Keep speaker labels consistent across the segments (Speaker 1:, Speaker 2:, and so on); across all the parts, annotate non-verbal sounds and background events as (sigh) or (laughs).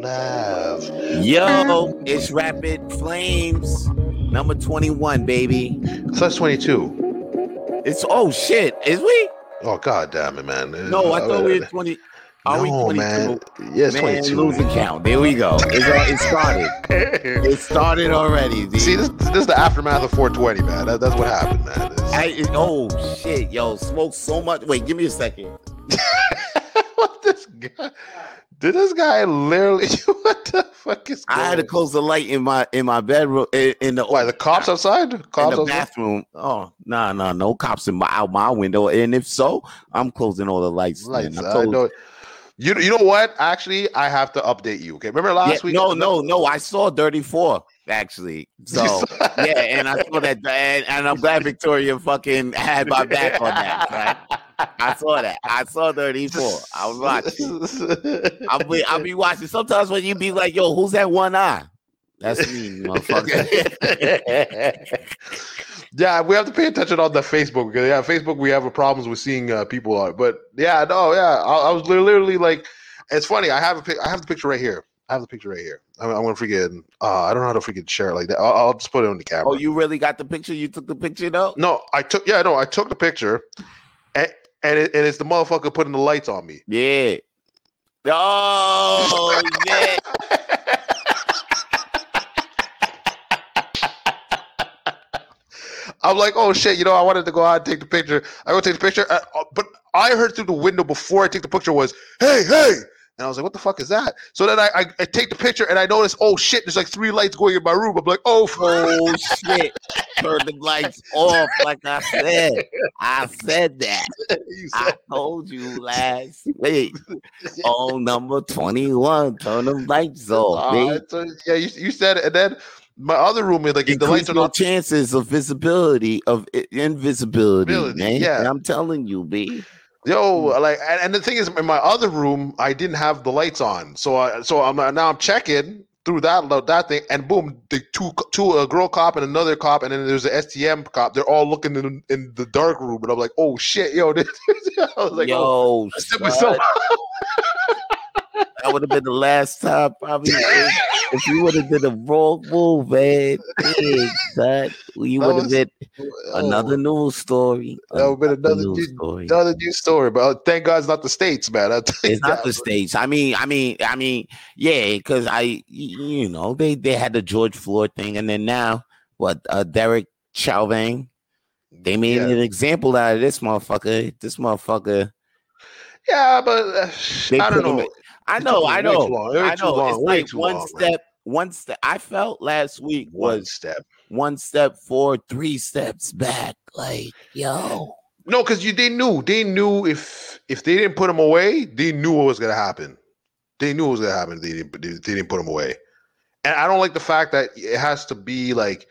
Speaker 1: laugh.
Speaker 2: Yo, it's Rapid Flames, number 21, baby.
Speaker 1: So that's 22.
Speaker 2: It's oh shit, is we?
Speaker 1: Oh god damn it, man.
Speaker 2: No, I thought we were 20. Are we 22?
Speaker 1: man.
Speaker 2: Man,
Speaker 1: 22.
Speaker 2: losing count. There we go. It's, uh, it started. (laughs) It started already. dude.
Speaker 1: See, this, this is the aftermath of 420, man. That, that's what happened, man.
Speaker 2: I, it- oh shit, yo, smoke so much. Wait, give me a second. (laughs)
Speaker 1: what this guy? Did this guy literally? (laughs) What the fuck is?
Speaker 2: Going I had to close the light in my in my bedroom in, in the
Speaker 1: Why the cops outside? Cops in
Speaker 2: the
Speaker 1: outside?
Speaker 2: bathroom. Oh no, no, no cops in my out my window. And if so, I'm closing all the lights.
Speaker 1: Lights.
Speaker 2: I
Speaker 1: know. You you know what? Actually, I have to update you. Okay, remember
Speaker 2: Yeah,
Speaker 1: last week?
Speaker 2: no, no, no. I saw Dirty Four actually. (laughs) So yeah, and I saw that, and, and I'm glad Victoria fucking had my back on that. Right? I saw that. I saw 34. I was watching. I'll be, I'll be watching. Sometimes when you be like, "Yo, who's that one eye?" That's me, motherfucker. (laughs)
Speaker 1: yeah, we have to pay attention on the Facebook because yeah, Facebook we have a problems with seeing uh, people on. But yeah, no, yeah, I, I was literally like, it's funny. I have a pic- I have the picture right here. I have the picture right here. I'm, I'm gonna freaking. Uh, I don't know how to freaking share it like that. I'll, I'll just put it on the camera.
Speaker 2: oh, you really got the picture? You took the picture though?
Speaker 1: no, I took. Yeah, no, I took the picture, and and, it, and it's the motherfucker putting the lights on me.
Speaker 2: Yeah. Oh yeah. (laughs)
Speaker 1: I'm like, oh shit, you know, I wanted to go out and take the picture. I go take the picture, uh, uh, but I heard through the window before I take the picture was, hey, hey. And I was like, what the fuck is that? So then I, I, I take the picture and I notice, oh shit, there's like three lights going in my room. I'm like, oh, fuck.
Speaker 2: Oh shit. Turn the lights off, like I said. I said that. (laughs) I told you last week. (laughs) Oh, number 21. Turn the lights off,
Speaker 1: Uh, yeah, you, you said it. And then my other roommate, like, the
Speaker 2: Increase
Speaker 1: lights are not.
Speaker 2: chances of visibility, of invisibility,
Speaker 1: Ability,
Speaker 2: man.
Speaker 1: yeah.
Speaker 2: I'm telling you, B.
Speaker 1: Yo, hmm. like, and, and the thing is, in my other room, I didn't have the lights on, so I, so I'm uh, now I'm checking through that that thing, and boom, the two two a girl cop and another cop, and then there's a STM cop. They're all looking in in the dark room, and I'm like, oh shit, yo, (laughs) this, I was like, oh,
Speaker 2: Yo,
Speaker 1: I myself,
Speaker 2: that would have been the last time, probably. (laughs) if, you would have did a wrong move, man, big, son, you would have been
Speaker 1: oh,
Speaker 2: another news story.
Speaker 1: that would have been another
Speaker 2: news
Speaker 1: new,
Speaker 2: story.
Speaker 1: another new story. But uh, thank God it's not the states, man. I tell you
Speaker 2: It's not
Speaker 1: that.
Speaker 2: the states. I mean, I mean, I mean, yeah, because I, you know, they they had the George Floyd thing, and then now what? Uh, Derek Chauvin. They made
Speaker 1: Yeah.
Speaker 2: an example out of this motherfucker. This motherfucker.
Speaker 1: Yeah, but uh,
Speaker 2: They
Speaker 1: I don't
Speaker 2: him
Speaker 1: know.
Speaker 2: in- I know, I know,
Speaker 1: too long. Way
Speaker 2: I know.
Speaker 1: long,
Speaker 2: It's like one
Speaker 1: long, man.
Speaker 2: step, one step. I felt last week
Speaker 1: One
Speaker 2: was
Speaker 1: step.
Speaker 2: one step forward, three steps back. Like, yo,
Speaker 1: No, because you they knew they knew if if they didn't put him away, they knew what was gonna happen. They knew what was gonna happen. They didn't. They, they didn't put him away, and I don't like the fact that it has to be like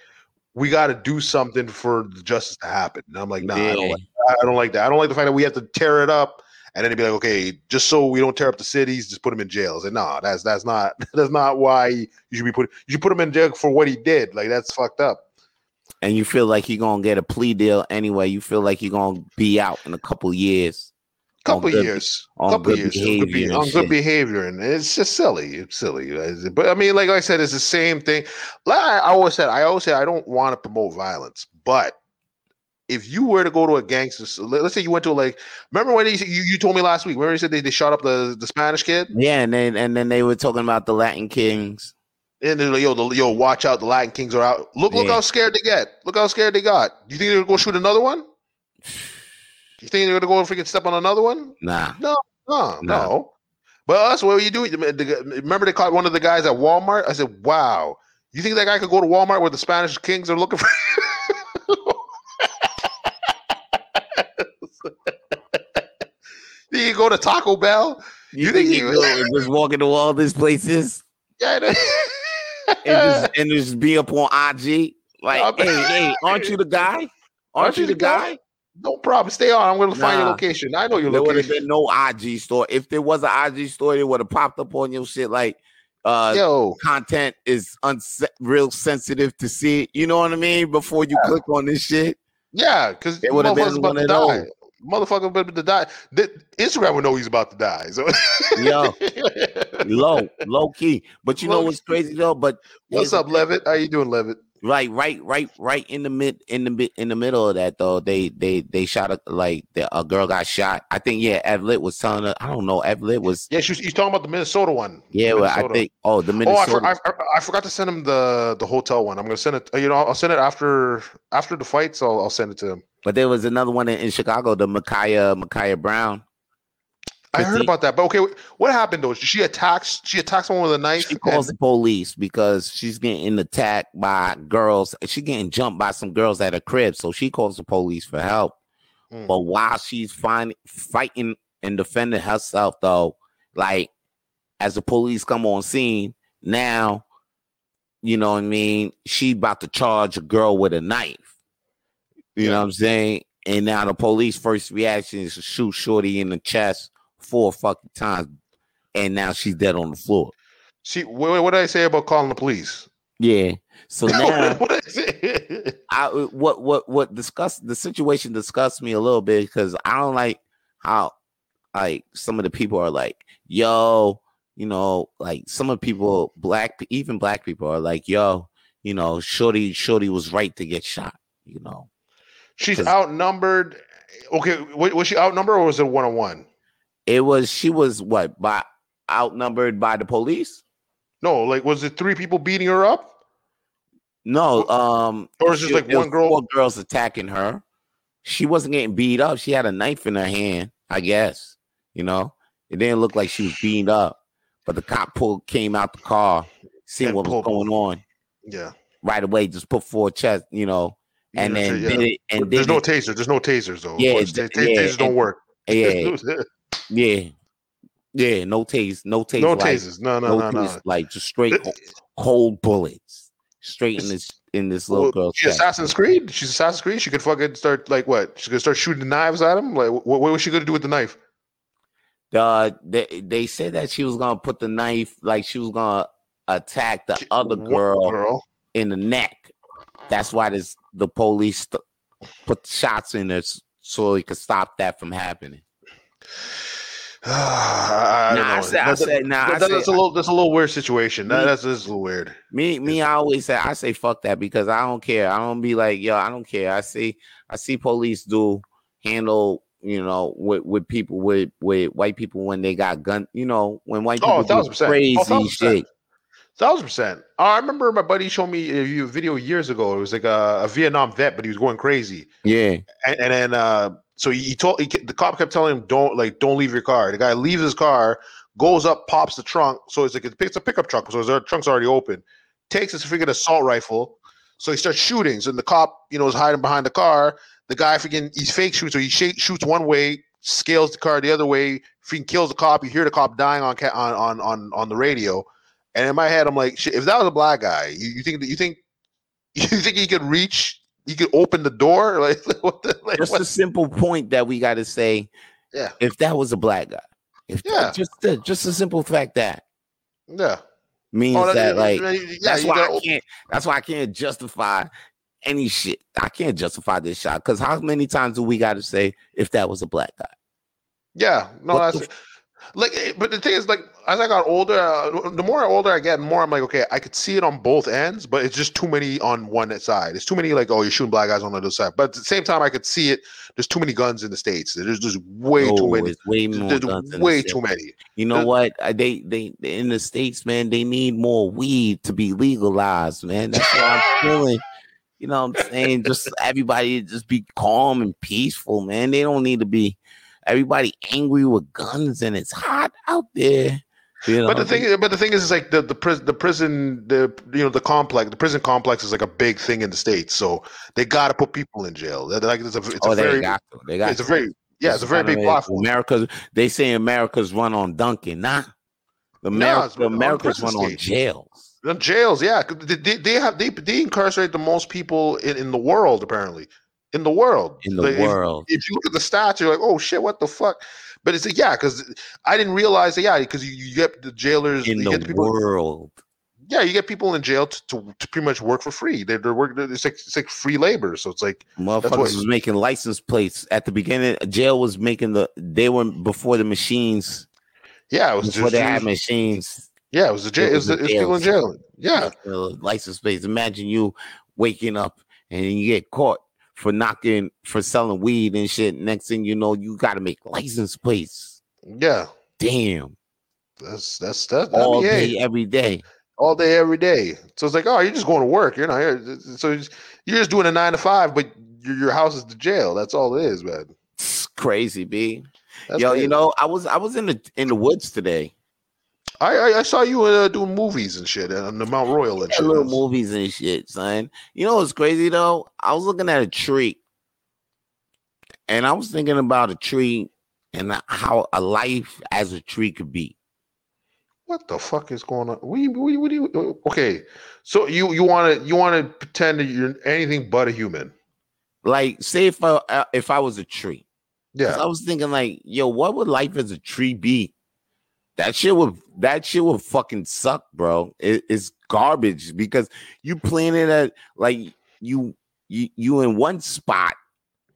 Speaker 1: we got to do something for the justice to happen. And I'm like, nah, I, don't like, I don't like that. I don't like the fact that we have to tear it up and then it'd be like, okay, just so we don't tear up the cities, just put him in jail. I said, nah, that's that's not (laughs) that's not why you should be put. You should put him in jail for what he did. Like that's fucked up.
Speaker 2: and you feel like you're gonna get a plea deal anyway. You feel like you're gonna be out in a couple years.
Speaker 1: Couple
Speaker 2: good-
Speaker 1: years,
Speaker 2: on
Speaker 1: couple
Speaker 2: good
Speaker 1: years on
Speaker 2: behavior
Speaker 1: good,
Speaker 2: and
Speaker 1: on good behavior, and it's just silly. It's silly, but I mean, like I said, it's the same thing. Like I always said, I always say I don't want to promote violence, but if you were to go to a gangster, so let's say you went to like, remember when he, you you told me last week? Remember you said they, they shot up the the Spanish kid,
Speaker 2: Yeah, and then and then they were talking about the Latin Kings.
Speaker 1: and they're like, yo, the, yo, watch out, the Latin Kings are out. Look, look
Speaker 2: Yeah.
Speaker 1: how scared they get. Look how scared they got. Do you think they're gonna go shoot another one? (sighs) You think they're gonna go and freaking step on another one?
Speaker 2: Nah.
Speaker 1: No,
Speaker 2: No.
Speaker 1: no. But that's what were you do. Remember, they caught one of the guys at Walmart. I said, "Wow, you think that guy could go to Walmart where the Spanish kings are looking for?" (laughs) (laughs) you can go to Taco Bell.
Speaker 2: You,
Speaker 1: You
Speaker 2: think
Speaker 1: think
Speaker 2: you
Speaker 1: you-
Speaker 2: go and just walk into all these places
Speaker 1: Yeah,
Speaker 2: and just, (laughs) and just be up on IG? Like,
Speaker 1: Yeah,
Speaker 2: hey, hey, aren't you the (laughs) guy? Aren't, you the guy?
Speaker 1: no problem. Stay on. I'm going to find your location. I know your
Speaker 2: There would have been no IG store. If there was an IG store, it would have popped up on your shit like uh
Speaker 1: Yo,
Speaker 2: content is unse- real sensitive to see. You know what I mean? Before you click on this shit.
Speaker 1: yeah, because
Speaker 2: It would have been one of those.
Speaker 1: Motherfucker about to die. Instagram would know he's about to die. So
Speaker 2: Yo. (laughs) low, low key. But you know
Speaker 1: Low
Speaker 2: what's crazy though? But
Speaker 1: What's up, Levitt? How you doing, Levitt?
Speaker 2: Right, right, right, right in the mid, in the mid, in the middle of that though. They, they, they shot a like the, a girl got shot. I think yeah. Evlet was telling her. I don't know. Evlet was
Speaker 1: Yeah, she was, he's talking about the Minnesota one.
Speaker 2: yeah. Well, I think oh the
Speaker 1: Oh, I,
Speaker 2: Minnesota.
Speaker 1: for, I, I- I forgot to send him the the hotel one. I'm gonna send it. Uh, you know, I'll send it after after the fights. I'll I'll send it to him.
Speaker 2: but there was another one in, in Chicago. The Micaiah Micaiah Brown.
Speaker 1: I heard about that, but okay, what happened though? She attacks. She attacks someone with a knife.
Speaker 2: She calls
Speaker 1: and-
Speaker 2: the police because she's getting attacked by girls. She's getting jumped by some girls at a crib. So she calls the police for help.
Speaker 1: Hmm.
Speaker 2: But while she's find, fighting and defending herself, though, like as the police come on scene, now, you know what I mean? She about to charge a girl with a knife. You know what I'm saying? And now the police first reaction is to shoot Shorty in the chest four fucking times. And now she's dead on the floor.
Speaker 1: She what, what did I say about calling the police?
Speaker 2: Yeah. So (laughs) now
Speaker 1: what I? (laughs)
Speaker 2: I what what what discuss the situation disgusts me a little bit because I don't like how like some of the people are like, yo, you know, like some of the people, black even black people are like, yo, you know, Shorty, Shorty was right to get shot, you know.
Speaker 1: She's outnumbered. Okay, wa- was she outnumbered or was it one on one?
Speaker 2: It was she was what by outnumbered by the police?
Speaker 1: No, like was it three people beating her up?
Speaker 2: No, um,
Speaker 1: Or is it just like one girl-
Speaker 2: four girls attacking her. She wasn't getting beat up. She had a knife in her hand, I guess. You know, it didn't look like she was beat up, but the cop pulled came out the car,
Speaker 1: seeing
Speaker 2: what was going on
Speaker 1: Yeah.
Speaker 2: right away. Just put four chest, you know, and
Speaker 1: Yeah,
Speaker 2: then
Speaker 1: yeah.
Speaker 2: it. And
Speaker 1: There's no
Speaker 2: it.
Speaker 1: taser. There's no tasers though.
Speaker 2: Yeah, d-
Speaker 1: ta-
Speaker 2: yeah,
Speaker 1: tasers don't work.
Speaker 2: yeah, (laughs) yeah, yeah. No taste, no taste.
Speaker 1: no
Speaker 2: like,
Speaker 1: tasers. No, no,
Speaker 2: no
Speaker 1: no, no.
Speaker 2: like just straight co- cold bullets, straight in this in this little
Speaker 1: Well,
Speaker 2: girl's
Speaker 1: she. Assassin's Creed. She's Assassin's Creed. She could fucking start like what? She's gonna start shooting knives at him. Like what? What was she gonna do with the knife?
Speaker 2: uh they, they said that she was gonna put the knife like she was gonna attack the
Speaker 1: She-
Speaker 2: other girl
Speaker 1: girl.
Speaker 2: in the neck that's why this the police st- put shots in her so it could stop that from happening (sighs)
Speaker 1: I, I
Speaker 2: Nah, I
Speaker 1: know.
Speaker 2: said- I
Speaker 1: That-
Speaker 2: said- nah, I
Speaker 1: that's a little. That's a little weird situation. That, that's, that's a little weird.
Speaker 2: me me i always say i say fuck that because i don't care i don't be like yo i don't care i see i see police do handle you know with, with people with with white people when they got gun you know when white
Speaker 1: Oh,
Speaker 2: people do
Speaker 1: percent.
Speaker 2: crazy
Speaker 1: Oh, thousand percent.
Speaker 2: shit
Speaker 1: Thousand percent. I remember my buddy showed me a video years ago. It was like a, a Vietnam vet, but he was going crazy.
Speaker 2: yeah
Speaker 1: And, and then uh, so he, he told he, the cop kept telling him, "Don't like, don't leave your car." The guy leaves his car, goes up, pops the trunk. So it's like it picks a pickup truck. So his trunk's already open. Takes his freaking assault rifle. So he starts shooting. So the cop, you know, is hiding behind the car. The guy freaking he's fake shoots. So he sh- shoots one way, scales the car the other way, freaking kills the cop. You hear the cop dying on on on on on the radio. And in my head, I'm like, shit, if that was a black guy, you, you think you think (laughs) you think he could reach? He could open the door? (laughs) Like what? The, like,
Speaker 2: just
Speaker 1: what?
Speaker 2: a simple point that we got to say.
Speaker 1: Yeah.
Speaker 2: If that was a black guy, if
Speaker 1: Yeah.
Speaker 2: just the, just a simple fact that
Speaker 1: Yeah.
Speaker 2: means
Speaker 1: Oh,
Speaker 2: that like
Speaker 1: yeah,
Speaker 2: that's why
Speaker 1: gotta
Speaker 2: I can't. That's why I can't justify any shit. I can't justify this shot because how many times do we got to say if that was a black guy?
Speaker 1: Yeah, no,
Speaker 2: What
Speaker 1: that's like. eh, But the thing is, like, as I got older, uh, the more older I get, the more I'm like, okay, I could see it on both ends, but it's just too many on one side. It's too many, like, oh, you're shooting black guys on the other side. But at the same time, I could see it. There's too many guns in the states. There's just way too
Speaker 2: Oh,
Speaker 1: many.
Speaker 2: it's way more
Speaker 1: There's
Speaker 2: guns the
Speaker 1: way too many.
Speaker 2: You know
Speaker 1: There's-
Speaker 2: what? They, they in the states, man. They need more weed to be legalized, man. That's what I'm (laughs) feeling. You know what I'm saying? Just everybody just be calm and peaceful, man. They don't need to be everybody angry with guns and it's hot out there. You know,
Speaker 1: But the thing, is- but the thing is, is like the the prison, the prison, the you know the complex, the prison complex is like a big thing in the states. So they got to put people in jail. That- Like it's a, it's
Speaker 2: oh,
Speaker 1: a
Speaker 2: they
Speaker 1: very,
Speaker 2: got to. They got
Speaker 1: it's a very, yeah, it's a very big
Speaker 2: kind of
Speaker 1: platform.
Speaker 2: America, they say America's run on Dunkin', nah. The America,
Speaker 1: on
Speaker 2: America's
Speaker 1: prison
Speaker 2: run on jails.
Speaker 1: The jails, yeah, they, they, they have they they incarcerate the most people in, in the world apparently, in the world.
Speaker 2: In the
Speaker 1: Like,
Speaker 2: world.
Speaker 1: If, you look at the stats, you're like, oh shit, what the fuck? But it's like, yeah, because I didn't realize that, yeah, because you, you get the jailers,
Speaker 2: in
Speaker 1: you
Speaker 2: the
Speaker 1: people,
Speaker 2: world.
Speaker 1: yeah, you get people in jail to, to, to pretty much work for free. They're, they're working, it's like it's like free labor. So it's like,
Speaker 2: Motherfuckers
Speaker 1: what-
Speaker 2: was making license plates at the beginning. Jail was making the they were before the machines
Speaker 1: Yeah, it was
Speaker 2: before
Speaker 1: just
Speaker 2: they had machines.
Speaker 1: yeah, it was the jail.
Speaker 2: it
Speaker 1: It
Speaker 2: was
Speaker 1: was, the,
Speaker 2: the
Speaker 1: it was people in jail. Yeah,
Speaker 2: uh, license plates. Imagine you waking up and you get caught for knocking for selling weed and shit. Next thing you know, you got to make license plates.
Speaker 1: yeah.
Speaker 2: Damn,
Speaker 1: That's that's that's
Speaker 2: all
Speaker 1: NBA.
Speaker 2: day, every day.
Speaker 1: all day, every day. So it's like, oh, you're just going to work. You're not here. So you're just, you're just doing a nine to five, but your, your house is the jail. That's all it is, man.
Speaker 2: It's crazy, b.
Speaker 1: That's
Speaker 2: Yo,
Speaker 1: crazy.
Speaker 2: you know, I was I was in the in the woods today.
Speaker 1: I, I I saw you uh, doing movies and shit on the Mount Royal and shit.
Speaker 2: little movies and shit, son. You know what's crazy though? I was looking at a tree, and I was thinking about a tree and how a life as a tree could be.
Speaker 1: What the fuck is going on? What do you, what do you, what do you okay? So you you want to you want to pretend that you're anything but a human?
Speaker 2: Like, say if I uh, if I was a tree.
Speaker 1: Yeah,
Speaker 2: I was thinking like, yo, what would life as a tree be? That shit would that shit would fucking suck, bro. It, it's garbage because you planted at like you you you in one spot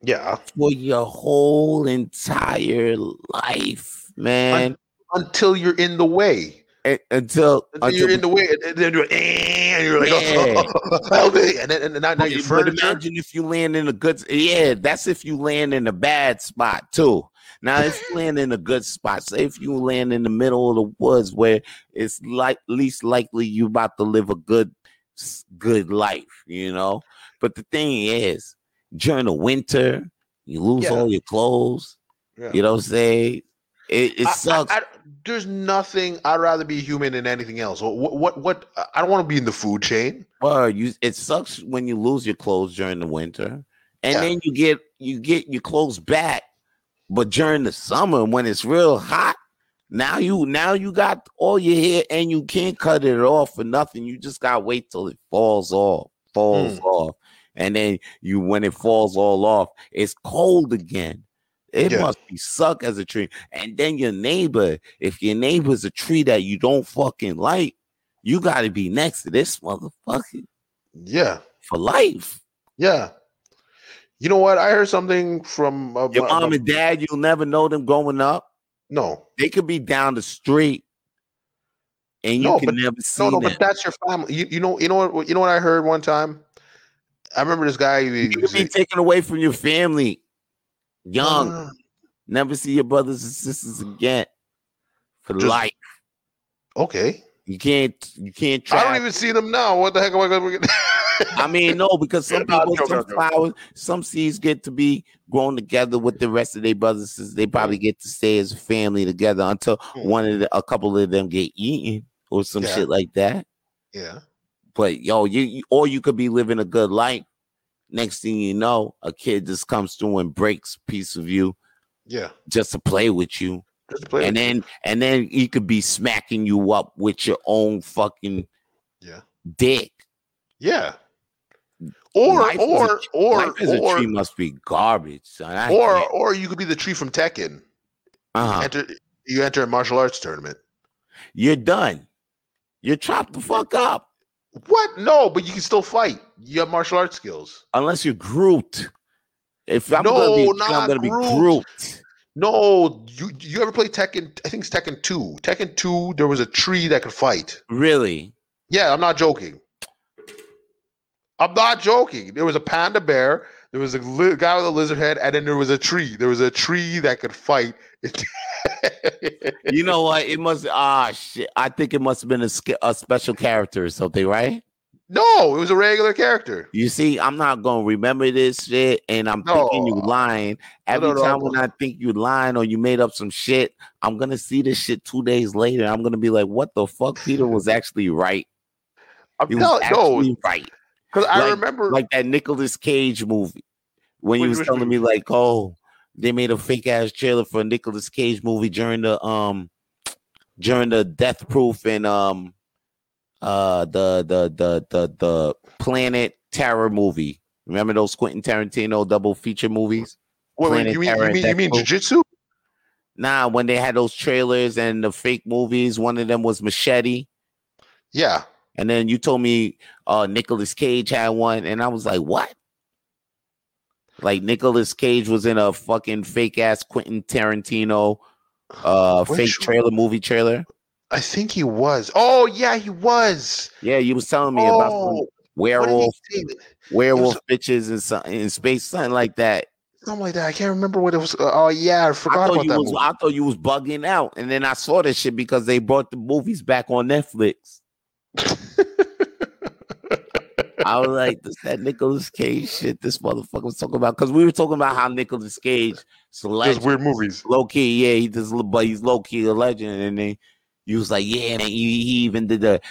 Speaker 1: yeah.
Speaker 2: for your whole entire life, man.
Speaker 1: Until you're in the way.
Speaker 2: Un- until,
Speaker 1: Until
Speaker 2: until
Speaker 1: you're in the way, and then you're, and you're like,
Speaker 2: Yeah. (laughs)
Speaker 1: oh, and then and now, now
Speaker 2: but imagine if you land in a good yeah, that's if you land in a bad spot too. Now, you land in a good spot, say if you land in the middle of the woods where it's like least likely you about to live a good good life, you know. But the thing is, during the winter, you lose
Speaker 1: Yeah.
Speaker 2: all your clothes.
Speaker 1: Yeah.
Speaker 2: You know what I'm saying? It, it
Speaker 1: I- I-
Speaker 2: sucks.
Speaker 1: I- there's nothing. I'd rather be human than anything else. What? What? What? I don't want to be in the food chain.
Speaker 2: Or you it sucks when you lose your clothes during the winter. And
Speaker 1: Yeah.
Speaker 2: then you get you get your clothes back. But during the summer when it's real hot, now you now you got all your hair and you can't cut it off for nothing. You just gotta wait till it falls off, falls
Speaker 1: Hmm.
Speaker 2: off. And then you when it falls all off, it's cold again. It
Speaker 1: Yeah.
Speaker 2: must be suck as a tree. And then your neighbor, if your neighbor's a tree that you don't fucking like, you gotta be next to this motherfucker
Speaker 1: Yeah.
Speaker 2: for life.
Speaker 1: Yeah. You know what? I heard something from uh,
Speaker 2: Your
Speaker 1: my-
Speaker 2: mom
Speaker 1: my-
Speaker 2: and dad, you'll never know them growing up.
Speaker 1: no,
Speaker 2: They could be down the street, and you
Speaker 1: No,
Speaker 2: can
Speaker 1: but-
Speaker 2: never see
Speaker 1: no, no.
Speaker 2: them.
Speaker 1: But that's your family. You, you know. You know what? You know what I heard one time. I remember this guy. He,
Speaker 2: you could be taken away from your family, young.
Speaker 1: Uh,
Speaker 2: never see your brothers and sisters again for
Speaker 1: Just-
Speaker 2: life.
Speaker 1: okay.
Speaker 2: You can't. You can't
Speaker 1: I don't even see them now. What the heck am I going to?
Speaker 2: I mean, no, because some (laughs) people, some flowers, some seeds get to be grown together with the rest of their brothers. sisters. They probably get to stay as a family together until
Speaker 1: Mm.
Speaker 2: one of the, a couple of them get eaten or some
Speaker 1: Yeah.
Speaker 2: shit like that.
Speaker 1: yeah.
Speaker 2: But yo, you, you or you could be living a good life. Next thing you know, a kid just comes through and breaks piece of you
Speaker 1: Yeah.
Speaker 2: just to play with you.
Speaker 1: Just play.
Speaker 2: And then and then he could be smacking you up with your own fucking
Speaker 1: yeah.
Speaker 2: dick.
Speaker 1: Yeah. Or
Speaker 2: Life a-
Speaker 1: or or
Speaker 2: Life as a
Speaker 1: or
Speaker 2: tree must be garbage. Son.
Speaker 1: Or
Speaker 2: can't.
Speaker 1: or you could be the tree from Tekken.
Speaker 2: Uh-huh.
Speaker 1: Enter you enter a martial arts tournament.
Speaker 2: You're done. You're chopped the fuck up.
Speaker 1: What? No, but you can still fight. You have martial arts skills.
Speaker 2: Unless you're Groot. If I'm
Speaker 1: No,
Speaker 2: gonna be, I'm gonna be
Speaker 1: Groot.
Speaker 2: Groot.
Speaker 1: No, you you ever play Tekken? I think it's Tekken 2. Tekken 2, there was a tree that could fight.
Speaker 2: Really?
Speaker 1: Yeah, I'm not joking. I'm not joking. There was a panda bear, there was a li- guy with a lizard head, and then there was a tree. There was a tree that could fight.
Speaker 2: You know what? It must. Ah, shit. I think it must have been a, a special character or something, right?
Speaker 1: no, it was a regular character.
Speaker 2: You see, I'm not gonna remember this shit, and I'm thinking you
Speaker 1: No.
Speaker 2: lying. Every
Speaker 1: no, no,
Speaker 2: time
Speaker 1: no.
Speaker 2: when I think you lying or you made up some shit, I'm gonna see this shit two days later. I'm gonna be like, "What the fuck?" Peter was actually right.
Speaker 1: I'm
Speaker 2: He was
Speaker 1: no,
Speaker 2: actually right.
Speaker 1: Because I
Speaker 2: like-
Speaker 1: remember.
Speaker 2: Like that Nicolas Cage movie when you
Speaker 1: Which-
Speaker 2: was telling me like, "Oh, they made a fake ass trailer for a Nicolas Cage movie during the um during the Death Proof and um uh the the the the the Planet Terror movie. Remember those Quentin Tarantino double feature movies?
Speaker 1: wait, wait, you mean
Speaker 2: Terror
Speaker 1: you mean you mean jujitsu?
Speaker 2: Nah, when they had those trailers and the fake movies, one of them was Machete.
Speaker 1: Yeah,
Speaker 2: And then you told me uh Nicolas Cage had one, and I was like, what? Like Nicolas Cage was in a fucking fake ass Quentin Tarantino uh
Speaker 1: Which
Speaker 2: fake trailer, movie trailer.
Speaker 1: I think he was. Oh yeah, he was.
Speaker 2: Yeah, you was telling me about
Speaker 1: Oh, he
Speaker 2: werewolf, werewolf bitches and something in space, something like that.
Speaker 1: Something like that. I can't remember what it was. Oh yeah, I
Speaker 2: I
Speaker 1: forgot
Speaker 2: thought
Speaker 1: about that
Speaker 2: was
Speaker 1: movie.
Speaker 2: I thought you was bugging out, and then I saw this shit because they brought the movies back on Netflix. (laughs) I was like, this that Nicolas Cage shit this motherfucker was talking about because we were talking about how Nicolas Cage selects
Speaker 1: weird movies.
Speaker 2: low key, yeah, he does, but he's low key a legend. And then you was like, yeah, man, he, he even did the.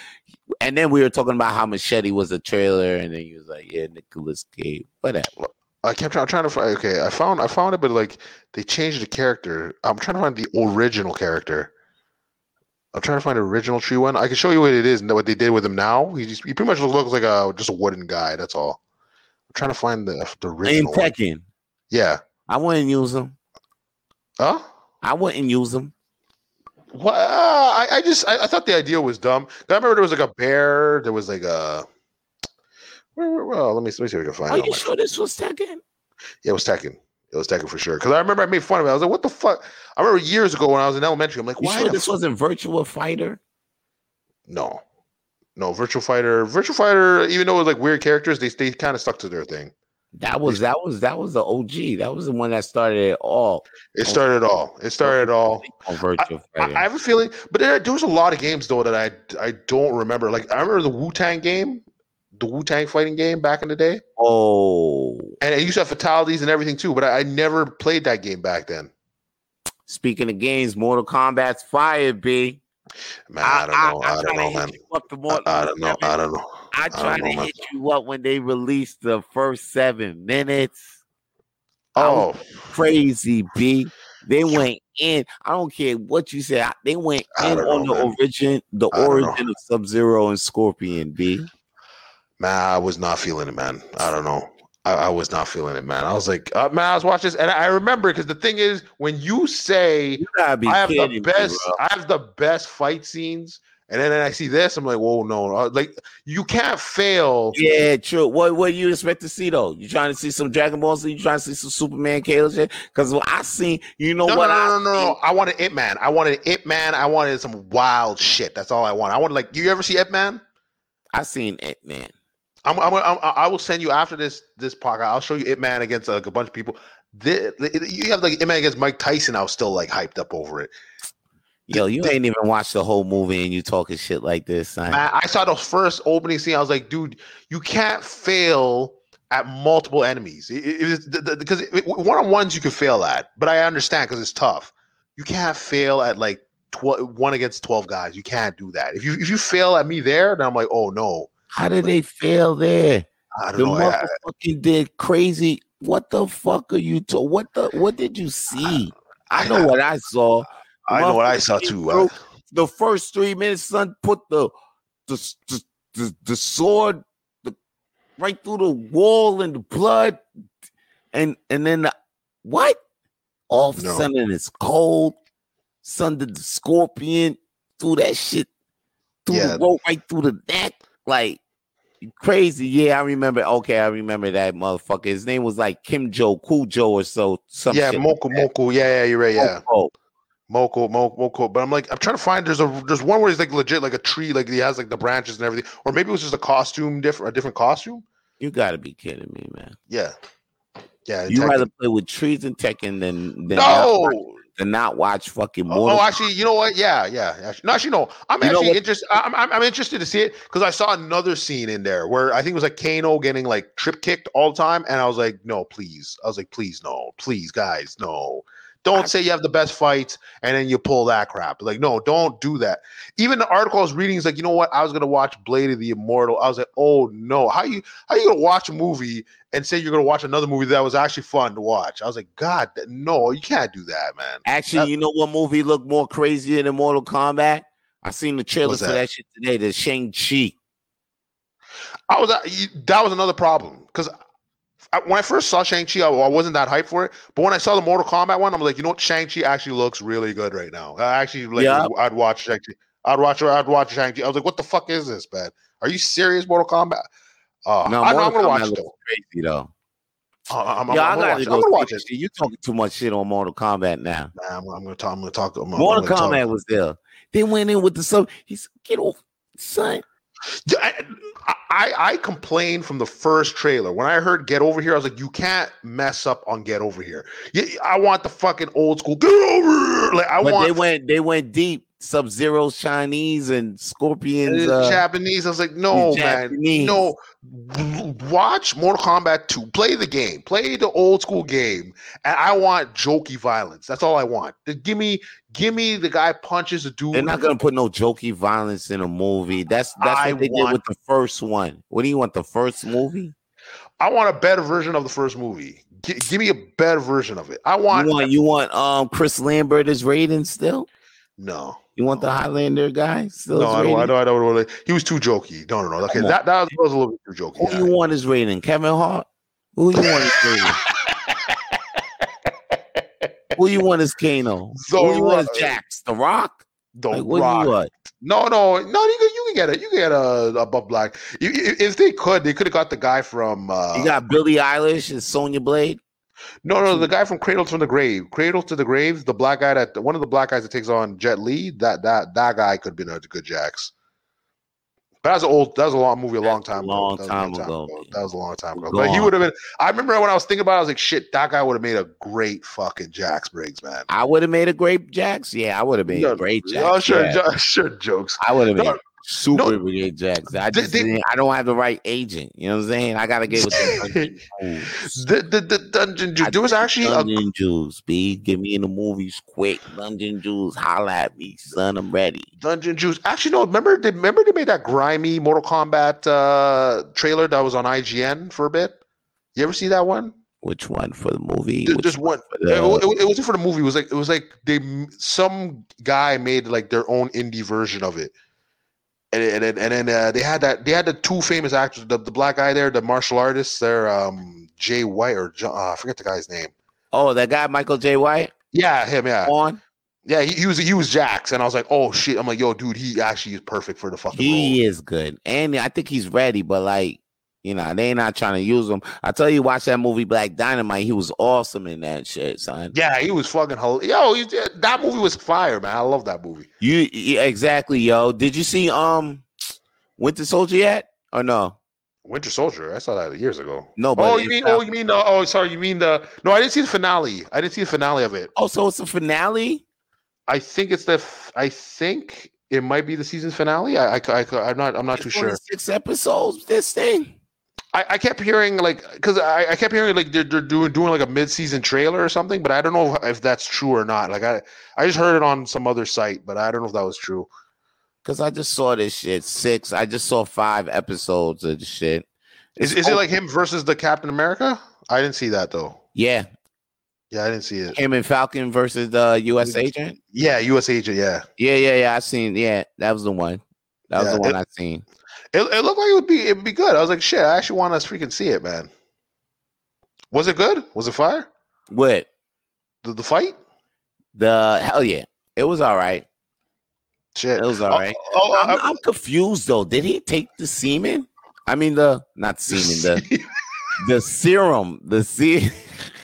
Speaker 2: And then we were talking about how Machete was a trailer, and then he was like, yeah, Nicolas Cage, whatever.
Speaker 1: I kept trying, trying to find. Okay, I found I found it, but like they changed the character. I'm trying to find the original character. I'm trying to find the original tree one. I can show you what it is and what they did with him now. He just he pretty much looks like a just a wooden guy. That's all. I'm trying to find the the
Speaker 2: In
Speaker 1: original. one.
Speaker 2: Tekken,
Speaker 1: Yeah.
Speaker 2: I wouldn't use him.
Speaker 1: Huh?
Speaker 2: I wouldn't use him.
Speaker 1: What? Ah, I, I just I, I thought the idea was dumb. I remember there was like a bear. There was like a. Where, where, well, let me let me see if I can find
Speaker 2: Are you sure this was Tekken?
Speaker 1: Yeah, it was Tekken. It was Tekken for sure. Because I remember I made fun of it. I was like, "What the fuck?" I remember years ago when I was in elementary. I'm like, "Why
Speaker 2: sure this
Speaker 1: fuck?"
Speaker 2: wasn't Virtual Fighter?
Speaker 1: No, no. Virtual Fighter, Virtual Fighter. Even though it was like weird characters, they they kind of stuck to their thing.
Speaker 2: That was that was that was the OG. That was the one that started it all
Speaker 1: It started it all. It started it all.
Speaker 2: on Virtual
Speaker 1: I,
Speaker 2: Fighter.
Speaker 1: I have a feeling, but there, there was a lot of games though that I I don't remember. Like I remember the Wu Tang game, the Wu Tang fighting game back in the day,
Speaker 2: oh,
Speaker 1: and it used to have fatalities and everything too. But I, I never played that game back then.
Speaker 2: speaking of games, Mortal Kombat's fire, B.
Speaker 1: Man, I, don't know. I, don't know, man.
Speaker 2: the
Speaker 1: I, I don't know. I don't know.
Speaker 2: I tried
Speaker 1: know,
Speaker 2: to
Speaker 1: man.
Speaker 2: hit you up when they released the first seven minutes. I
Speaker 1: Oh,
Speaker 2: crazy, B. They went in. I don't care what you say. They went in on
Speaker 1: know,
Speaker 2: the
Speaker 1: man.
Speaker 2: origin, the
Speaker 1: I know.
Speaker 2: origin of Sub Zero and Scorpion, B.
Speaker 1: man, I was not feeling it, man. I don't know. I, I was not feeling it, man. I was like, uh, man, I was watching this, and I remember because the thing is, when you say
Speaker 2: You
Speaker 1: I have the best,
Speaker 2: bro.
Speaker 1: I have the best fight scenes, and then I see this, I'm like, whoa, no, uh, like you can't fail.
Speaker 2: Yeah, true. What what you expect to see though? You trying to see some Dragon Ball Z? You trying to see some Superman Kale shit? Because I seen, you know
Speaker 1: No, no,
Speaker 2: what
Speaker 1: no,
Speaker 2: I
Speaker 1: no, no, no. I wanted Ip Man. I wanted Ip Man. I wanted some wild shit. That's all I want. I wanted like, do you ever see Ip Man?
Speaker 2: I seen it, man.
Speaker 1: I'm, I'm, I'm, I will send you after this this podcast. I'll show you Ip Man against like a bunch of people. The, the- you have like Ip Man against Mike Tyson. I was still like hyped up over it.
Speaker 2: Yo, you ain't even watched the whole movie and you talking shit like this, son.
Speaker 1: Man, I saw the first opening scene. I was like, dude, you can't fail at multiple enemies. Because one on ones you can fail at, but I understand because it's tough. You can't fail at like tw- one against twelve guys. You can't do that. If you if you fail at me there, then I'm like, oh no,
Speaker 2: How did they fail there?
Speaker 1: I don't
Speaker 2: The
Speaker 1: know. I-
Speaker 2: motherfucking did crazy. What the fuck are you? To- what the? What did you see? I know what I saw.
Speaker 1: I know what I saw too.
Speaker 2: bro-
Speaker 1: Uh,
Speaker 2: the first three minutes, son, put the the the, the, the sword the, right through the wall and the blood, and and then the, what? All of a
Speaker 1: No.
Speaker 2: sudden it's cold. Son did the scorpion through that shit, through
Speaker 1: Yeah.
Speaker 2: the rope right through the neck, like crazy. Yeah, I remember. Okay, I remember that motherfucker. His name was like Kim Joe, Cool Joe, or so. Some
Speaker 1: yeah,
Speaker 2: Moku
Speaker 1: Moko, Moko. Yeah, yeah, you're right. Yeah,
Speaker 2: Moku.
Speaker 1: Moko, Moko. But I'm like, I'm trying to find. There's a there's one where he's like legit, like a tree, like he has like the branches and everything, or maybe it was just a costume, different, a different costume.
Speaker 2: you gotta be kidding me, man.
Speaker 1: Yeah, yeah.
Speaker 2: You
Speaker 1: Tekken.
Speaker 2: rather play with trees and Tekken than than
Speaker 1: no.
Speaker 2: Than not watch fucking
Speaker 1: Oh, oh
Speaker 2: Mortal.
Speaker 1: oh, actually, you know what? Yeah, yeah. Actually, no, actually, no. I'm
Speaker 2: You
Speaker 1: actually interested. I'm, I'm, I'm interested to see it because I saw another scene in there where I think it was like Kano getting like trip kicked all the time, and I was like, no, please. I was like, please, no, please, guys, no. Don't say you have the best fights and then you pull that crap. Like, no, don't do that. Even the article I was reading is like, you know what? I was gonna watch Blade of the Immortal. I was like, oh no, how you how you gonna watch a movie and say you're gonna watch another movie that was actually fun to watch? I was like, God, no, you can't do that, man.
Speaker 2: Actually,
Speaker 1: that-
Speaker 2: you know what movie looked more crazy than Mortal Kombat? I seen the trailer for
Speaker 1: that?
Speaker 2: that shit today. The Shang Chi.
Speaker 1: I was at- that was another problem because when I first saw Shang Chi, I, I wasn't that hyped for it. But when I saw the Mortal Kombat one, I'm like, you know what, Shang Chi actually looks really good right now. I actually like,
Speaker 2: Yeah.
Speaker 1: I'd watch Shang Chi. I'd watch. I'd watch Shang Chi. I was like, what the fuck is this, man? Are you serious, Mortal Kombat? Uh,
Speaker 2: No,
Speaker 1: I
Speaker 2: Mortal
Speaker 1: I'm gonna
Speaker 2: Kombat
Speaker 1: watch it though.
Speaker 2: crazy though.
Speaker 1: Uh, I'm, I'm,
Speaker 2: Yeah,
Speaker 1: I'm
Speaker 2: I
Speaker 1: gonna
Speaker 2: gotta
Speaker 1: watch
Speaker 2: go
Speaker 1: I'm gonna watch it.
Speaker 2: You talking too much shit on Mortal Kombat now.
Speaker 1: Nah, I'm, I'm gonna talk. I'm gonna talk. I'm, I'm
Speaker 2: Mortal. Kombat was there. They went in with the sub. He's get off, son.
Speaker 1: I, I I complained from the first trailer when I heard "Get Over Here." I was like, "You can't mess up on Get Over Here." I want the fucking old school "Get Over Here." Like I
Speaker 2: But
Speaker 1: want
Speaker 2: they went they went deep. Sub Zero Chinese and Scorpions.
Speaker 1: uh,
Speaker 2: Uh,
Speaker 1: Japanese. I was like, "No, man, no." Watch Mortal Kombat 2. Play the game. Play the old school game. And I want jokey violence. That's all I want. Give me, give me the guy punches a dude.
Speaker 2: they're not gonna put no jokey violence in a movie. That's that's
Speaker 1: I
Speaker 2: what they
Speaker 1: want-
Speaker 2: did with the first one. What do you want? The first movie?
Speaker 1: I want a better version of the first movie. Gi- give me a better version of it. I want,
Speaker 2: You want you want um Chris Lambert as Raiden still?
Speaker 1: no.
Speaker 2: You want the Highlander guy still?
Speaker 1: No, I don't, I don't. I don't. want to- He was too jokey. No, no, no. Okay, that, that was a little bit too jokey.
Speaker 2: Who you want is Raiden? Kevin Hart? Who you want as Raiden? Who you want is Kano?
Speaker 1: The
Speaker 2: Who you want
Speaker 1: is.
Speaker 2: Jax? The Rock?
Speaker 1: The
Speaker 2: Like, what
Speaker 1: Rock.
Speaker 2: do you want?
Speaker 1: No, no, no. You can, you can get it. You can get a, a Bob Black. You, if they could, they could have got the guy from. Uh,
Speaker 2: You got Billie Eilish and Sonya Blade.
Speaker 1: no, no, the guy from Cradle to the Grave. Cradle to the Grave. The black guy that one of the black guys that takes on Jet Li. That that that guy could be a good Jax. But that was an old. That was a long movie, a long time
Speaker 2: long
Speaker 1: ago. That was a
Speaker 2: time ago.
Speaker 1: That was a long time ago. But he would have been. I remember when I was thinking about. it, I was like, shit, that guy would have made a great fucking Jax Briggs, man.
Speaker 2: I would have made a great Jax. Yeah, I would have made
Speaker 1: No,
Speaker 2: a great Jax.
Speaker 1: Oh, sure,
Speaker 2: yeah.
Speaker 1: jo- (laughs) sure, jokes.
Speaker 2: I would have
Speaker 1: No,
Speaker 2: made super
Speaker 1: no.
Speaker 2: great Jax. I just
Speaker 1: they-
Speaker 2: I don't have the right agent. You know what I'm saying? I gotta get with the. (laughs)
Speaker 1: The the, the dungeon juice. There was actually a,
Speaker 2: dungeon juice. B, get me in the movies quick. Dungeon juice, holla at me, son. I'm ready.
Speaker 1: dungeon juice. Actually, no. Remember, they, remember they made that grimy Mortal Kombat uh, trailer that was on IGN for a bit. You ever see that one?
Speaker 2: Which one for the movie?
Speaker 1: Th- Just one.
Speaker 2: for
Speaker 1: It, it, it wasn't for the movie. It was like it was like they some guy made like their own indie version of it. And, and, and, and then uh, they had that they had the two famous actors the, the black guy there the martial artists there um Jai White or John, uh, I forget the guy's name
Speaker 2: oh, that guy Michael Jai White
Speaker 1: yeah him yeah
Speaker 2: on.
Speaker 1: Yeah, he, he was he was Jax, and I was like, oh shit. I'm like, yo, dude, he actually is perfect for the fucking role.
Speaker 2: He is good, and I think he's ready. But like, you know, they not trying to use him. I tell you, watch that movie Black Dynamite. He was awesome in that shit, son.
Speaker 1: Yeah, he was fucking hell. Yo, he, that movie was fire, man. I love that movie.
Speaker 2: You exactly, yo. Did you see um Winter Soldier yet or no?
Speaker 1: Winter Soldier. I saw that years ago.
Speaker 2: No, but
Speaker 1: Oh, you mean?
Speaker 2: not-
Speaker 1: Oh, you mean? Uh, oh, sorry. You mean the? No, I didn't see the finale. I didn't see the finale of it.
Speaker 2: Oh, so it's a finale.
Speaker 1: I think it's the. f- I think it might be the season finale. I, I, I am not. I'm not too
Speaker 2: It's only
Speaker 1: sure.
Speaker 2: Six episodes. This thing.
Speaker 1: I, I kept hearing like because I, I kept hearing like they're, they're doing doing like a mid season trailer or something, but I don't know if that's true or not. Like I I just heard it on some other site, but I don't know if that was true.
Speaker 2: Cause I just saw this shit. Six. I just saw five episodes of the shit.
Speaker 1: Is, is it like him versus the Captain America? I didn't see that though.
Speaker 2: Yeah,
Speaker 1: Yeah, I didn't see it.
Speaker 2: him and Falcon versus the U.S. agent.
Speaker 1: Yeah, U.S. agent. Yeah,
Speaker 2: Yeah, yeah, yeah. I seen. Yeah, that was the one. That was
Speaker 1: Yeah,
Speaker 2: the one
Speaker 1: it-
Speaker 2: I seen.
Speaker 1: It, it looked like it would be it'd be good. I was like, shit, I actually want to freaking see it, man. Was it good? Was it fire?
Speaker 2: What
Speaker 1: The, the fight?
Speaker 2: the hell yeah? It was all right.
Speaker 1: Shit.
Speaker 2: It was all
Speaker 1: Oh, oh,
Speaker 2: I'm,
Speaker 1: uh,
Speaker 2: I'm confused though. Did he take the semen? I mean the not semen, the (laughs) the serum, the se- (laughs)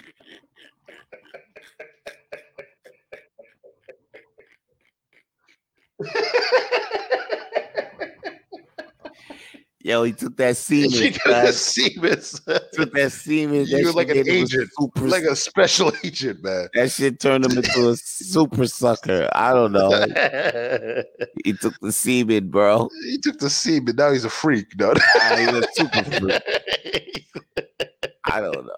Speaker 2: Yo, he took that (laughs) semen.
Speaker 1: She took the Siemens.
Speaker 2: took that semen. That
Speaker 1: You were like an
Speaker 2: made him a
Speaker 1: agent,
Speaker 2: super,
Speaker 1: like a special (laughs) agent, man.
Speaker 2: that shit turned him into a super sucker. I don't know. (laughs) He took the semen, bro.
Speaker 1: he took the semen. Now he's a freak. No,
Speaker 2: Ah, he's a super freak. I don't know.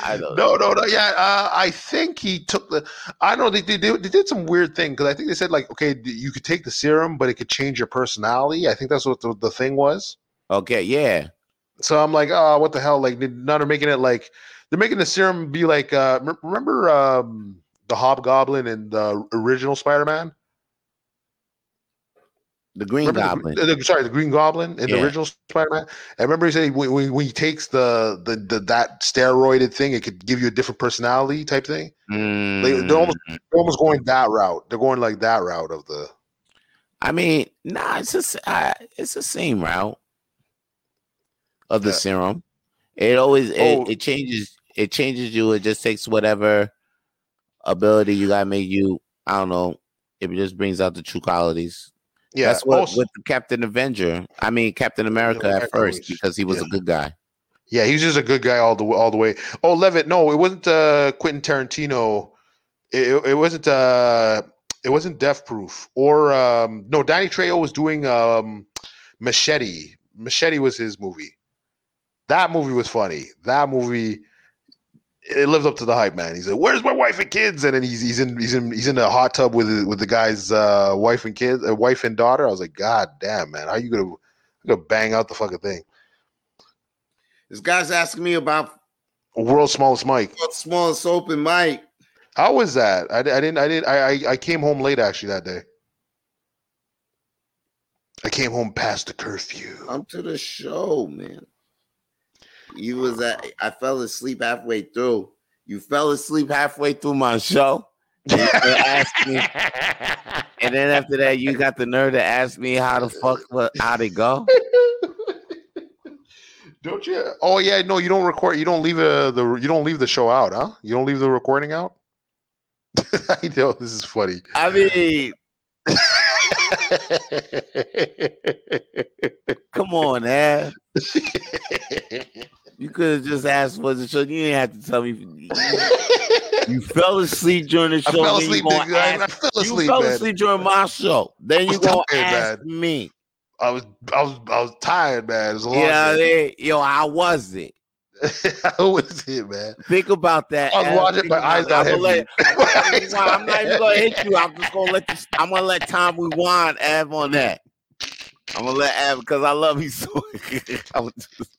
Speaker 2: I don't
Speaker 1: no,
Speaker 2: know.
Speaker 1: no, no. Yeah, uh, I think he took the. I don't know. They, they, they, they did some weird thing because I think they said like, okay, you could take the serum, but it could change your personality. I think that's what the, the thing was.
Speaker 2: Okay, yeah.
Speaker 1: So I'm like, oh, what the hell? Like, now they're making it like they're making the serum be like. Uh, remember um, the Hobgoblin in the original Spider-Man?
Speaker 2: The Green
Speaker 1: Remember
Speaker 2: Goblin.
Speaker 1: the- the- sorry, the Green Goblin in
Speaker 2: Yeah.
Speaker 1: the original Spider-Man. I remember he said when, when, when he takes the, the the that steroided thing, it could give you a different personality type thing. They, they're almost
Speaker 2: Mm,
Speaker 1: they're almost going that route. They're going like that route of the.
Speaker 2: I mean, nah, it's just uh, it's the same route of the
Speaker 1: Yeah.
Speaker 2: serum. It always
Speaker 1: Oh.
Speaker 2: it, it changes it changes you. It just takes whatever ability you gotta make you. I don't know. It just brings out the true qualities.
Speaker 1: Yeah,
Speaker 2: That's what
Speaker 1: also-
Speaker 2: with Captain Avenger. I mean Captain America at first because he was
Speaker 1: yeah.
Speaker 2: a good guy.
Speaker 1: Yeah, he's just a good guy all the all the way. Oh, Levitt, no, it wasn't uh, Quentin Tarantino. It, it- it wasn't. Uh, it wasn't Death Proof or um, no. Danny Trejo was doing um, Machete. Machete was his movie. That movie was funny. That movie. It lived up to the hype, man. He's like, "Where's my wife and kids?" And then he's he's in he's in he's in a hot tub with with the guy's uh, wife and kids, uh, wife and daughter. I was like, "God damn, man, how you gonna gonna bang out the fucking thing?"
Speaker 2: This guy's asking me about
Speaker 1: World's smallest mic.
Speaker 2: smallest open mic.
Speaker 1: How was that? I, I didn't. I didn't. I, I I came home late actually that day. I came home past the curfew.
Speaker 2: Come to the show, man. You was at I fell asleep halfway through. You fell asleep halfway through my show. And asked me, (laughs) and then after that, you got the nerve to ask me how the fuck what how they go. (laughs)
Speaker 1: don't you? Oh yeah, no, you don't record. You don't leave uh, the. You don't leave the show out, huh? You don't leave the recording out. (laughs) I know this is funny.
Speaker 2: I mean, come on, man. You could have just asked for the show. You didn't have to tell me. (laughs) You fell asleep during the
Speaker 1: I
Speaker 2: show.
Speaker 1: fell
Speaker 2: then you
Speaker 1: asleep. nigga. I, I
Speaker 2: ask-
Speaker 1: fell asleep, man.
Speaker 2: during my show. Then you (laughs) gonna
Speaker 1: tired,
Speaker 2: ask me.
Speaker 1: I was. I was. I was tired, man. It was a long
Speaker 2: Yeah, they, yo, how was (laughs) it?
Speaker 1: How was it, man?
Speaker 2: Think about that.
Speaker 1: I was
Speaker 2: Ask
Speaker 1: watching, my eyes got
Speaker 2: I'm, let. I'm not even gonna hit you. I'm just gonna let you. I'm gonna let Tom rewind Av on that. I'm gonna let Av because I love you so. I was just-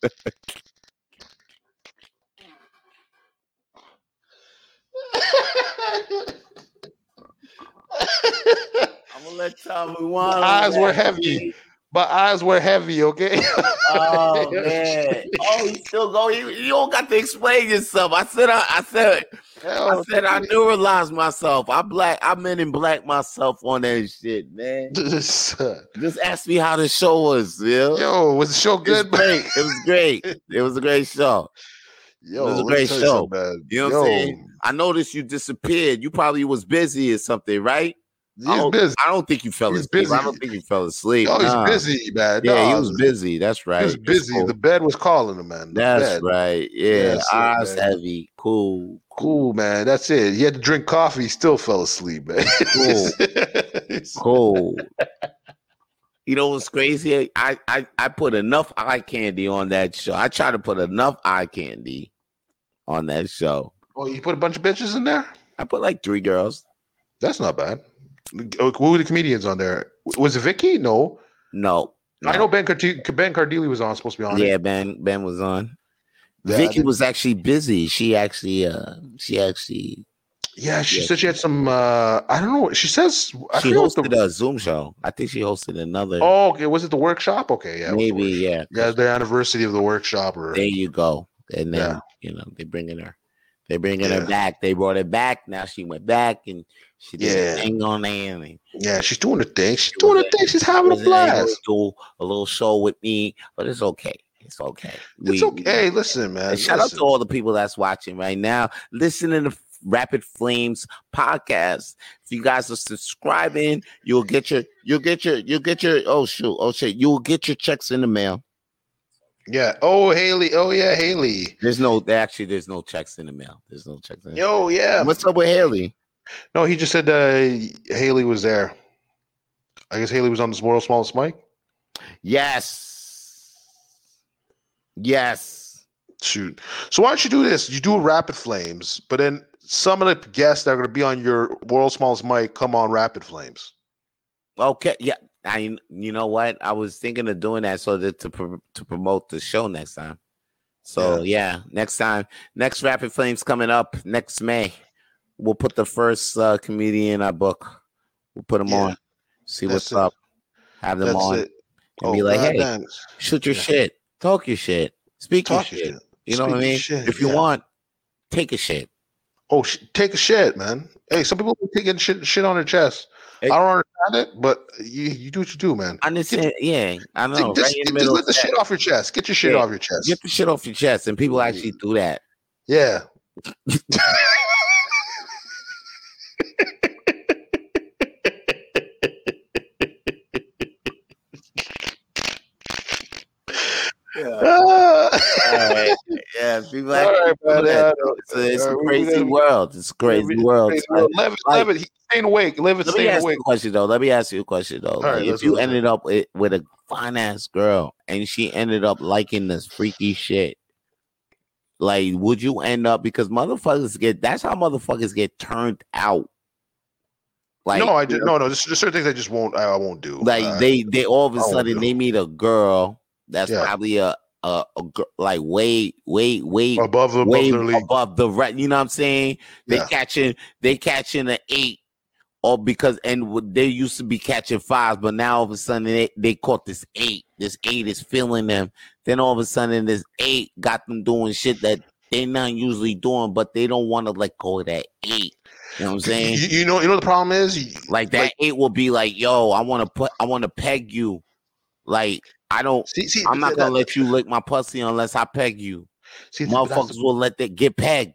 Speaker 2: I'm gonna let Tom rewind. on
Speaker 1: eyes were heavy. My eyes were heavy. Okay.
Speaker 2: Oh man! Oh, you still go? You, you don't got to explain yourself. I said. I, I said. I
Speaker 1: Hell,
Speaker 2: said. I neuralized myself. I black. I men in black myself on that shit, man. (laughs)
Speaker 1: this, uh,
Speaker 2: Just ask me how the show was, yo.
Speaker 1: Yo, was the show
Speaker 2: It was
Speaker 1: good? (laughs)
Speaker 2: great. It was great. It was a great show.
Speaker 1: Yo,
Speaker 2: It was a great
Speaker 1: tell you
Speaker 2: show.
Speaker 1: man.
Speaker 2: You know what I'm saying? I noticed you disappeared. You probably was busy or something, right?
Speaker 1: He's
Speaker 2: I don't,
Speaker 1: busy.
Speaker 2: I don't think you fell
Speaker 1: He's
Speaker 2: asleep. I don't think you fell asleep.
Speaker 1: Yo, he's
Speaker 2: Nah.
Speaker 1: busy, man.
Speaker 2: Yeah, he was busy. That's right.
Speaker 1: He was busy.
Speaker 2: cool.
Speaker 1: The bed was calling him, man. The
Speaker 2: That's
Speaker 1: bed.
Speaker 2: right. Yeah,
Speaker 1: That's it,
Speaker 2: eyes
Speaker 1: man.
Speaker 2: heavy. Cool.
Speaker 1: Cool, man. That's it. He had to drink coffee. He still fell asleep, man.
Speaker 2: Cool. (laughs) Cool. you know what's crazy? I, I I put enough eye candy on that show. I try to put enough eye candy on that show.
Speaker 1: Oh, you put a bunch of bitches in there?
Speaker 2: I put like three girls.
Speaker 1: That's not bad. Who were the comedians on there? Was it Vicky? No.
Speaker 2: No.
Speaker 1: I know Ben Cardile, Ben Cardile was on, supposed to be on.
Speaker 2: Yeah,
Speaker 1: it.
Speaker 2: Ben Ben was on.
Speaker 1: Yeah,
Speaker 2: Vicky was actually busy. She actually uh she actually
Speaker 1: Yeah, she
Speaker 2: Yeah.
Speaker 1: said she had some. uh I don't know. She says I
Speaker 2: she hosted
Speaker 1: the-
Speaker 2: a Zoom show. I think she hosted another
Speaker 1: Oh, okay. Was it the workshop? Okay, yeah. it was the
Speaker 2: maybe, yeah.
Speaker 1: Yeah, the anniversary of the workshop, or
Speaker 2: There you go. And then
Speaker 1: Yeah.
Speaker 2: you know they bringing her, they bringing
Speaker 1: Yeah.
Speaker 2: her back. They brought her back. Now she went back and she did
Speaker 1: Yeah.
Speaker 2: a thing on there.
Speaker 1: Yeah, she's doing the thing. She's doing the thing. She's having a
Speaker 2: was able to
Speaker 1: blast.
Speaker 2: do a little show with me, but it's okay. It's okay.
Speaker 1: It's
Speaker 2: We-
Speaker 1: okay. Hey, listen, man.
Speaker 2: Shout out to all the people that's watching right now. Listening to Rapid Flames podcast. If you guys are subscribing, you'll get your you'll get your you'll get your oh shoot oh shit you'll get your checks in the mail.
Speaker 1: Yeah. Oh, Haley. Oh, yeah, Haley.
Speaker 2: There's no actually there's no checks in the mail. There's no checks in the mail.
Speaker 1: Yo, yeah.
Speaker 2: What's up with Haley?
Speaker 1: No, he just said uh, Haley was there. I guess Haley was on this world's smallest mic.
Speaker 2: Yes. Yes.
Speaker 1: Shoot. So why don't you do this? You do rapid flames, but then some of the guests that are going to be on your world's smallest mic come on rapid flames.
Speaker 2: Okay. Yeah. I you know what? I was thinking of doing that so that to pro- to promote the show next time. So yeah. next time, next Rapid Flames coming up next May. We'll put the first uh, comedian I book. We'll put them
Speaker 1: Yeah.
Speaker 2: on. See
Speaker 1: That's
Speaker 2: what's
Speaker 1: it.
Speaker 2: up. Have them
Speaker 1: That's
Speaker 2: on.
Speaker 1: it.
Speaker 2: and be like, hey. Shoot your
Speaker 1: Yeah.
Speaker 2: shit. Talk your shit. Speak
Speaker 1: Talk
Speaker 2: your shit.
Speaker 1: shit.
Speaker 2: You know what I mean?
Speaker 1: shit,
Speaker 2: if you
Speaker 1: yeah.
Speaker 2: want, take a shit.
Speaker 1: Oh, sh- take a shit, man. Hey, some people taking shit shit on their chest. I don't understand it, but you, you do what you do, man.
Speaker 2: I understand. Yeah, I know.
Speaker 1: Just,
Speaker 2: right
Speaker 1: just
Speaker 2: middle
Speaker 1: let the shit off your chest. Get your shit
Speaker 2: Yeah.
Speaker 1: off your chest.
Speaker 2: Get the shit off your chest, and people actually do that.
Speaker 1: yeah. (laughs) Ah.
Speaker 2: Alright. Yeah, people
Speaker 1: All right,
Speaker 2: that. It's a, it's a crazy
Speaker 1: we-
Speaker 2: world. It's a crazy world. Son.
Speaker 1: Live it,
Speaker 2: Like-
Speaker 1: live it. He's staying awake. Live it,
Speaker 2: Let me ask
Speaker 1: awake.
Speaker 2: you a question though. Let me ask you a question though.
Speaker 1: right,
Speaker 2: Like, if you ended up with, with a fine ass girl and she ended up liking this freaky shit, like would you end up because motherfuckers get that's how motherfuckers get turned out. Like
Speaker 1: no, I just, no, no. There's, there's certain things I just won't. I, won't do.
Speaker 2: like
Speaker 1: Uh,
Speaker 2: they they all of a sudden they meet a girl that's
Speaker 1: Yeah.
Speaker 2: probably a a, a like way way way
Speaker 1: above above
Speaker 2: way
Speaker 1: league.
Speaker 2: above the right. You know what I'm saying? They
Speaker 1: Yeah.
Speaker 2: catching they catching an eight, or because and they used to be catching fives, but now all of a sudden they, they caught this eight. This eight is feeling them. Then all of a sudden this eight got them doing shit that they're not usually doing, but they don't want to let go of that eight. You know what I'm saying?
Speaker 1: You, you know, you know the problem is.
Speaker 2: Like that eight will be like, yo, I want to put, I want to peg you. Like I don't.
Speaker 1: See, see,
Speaker 2: I'm not gonna let you lick my pussy unless I peg you.
Speaker 1: See,
Speaker 2: Motherfuckers will let that get pegged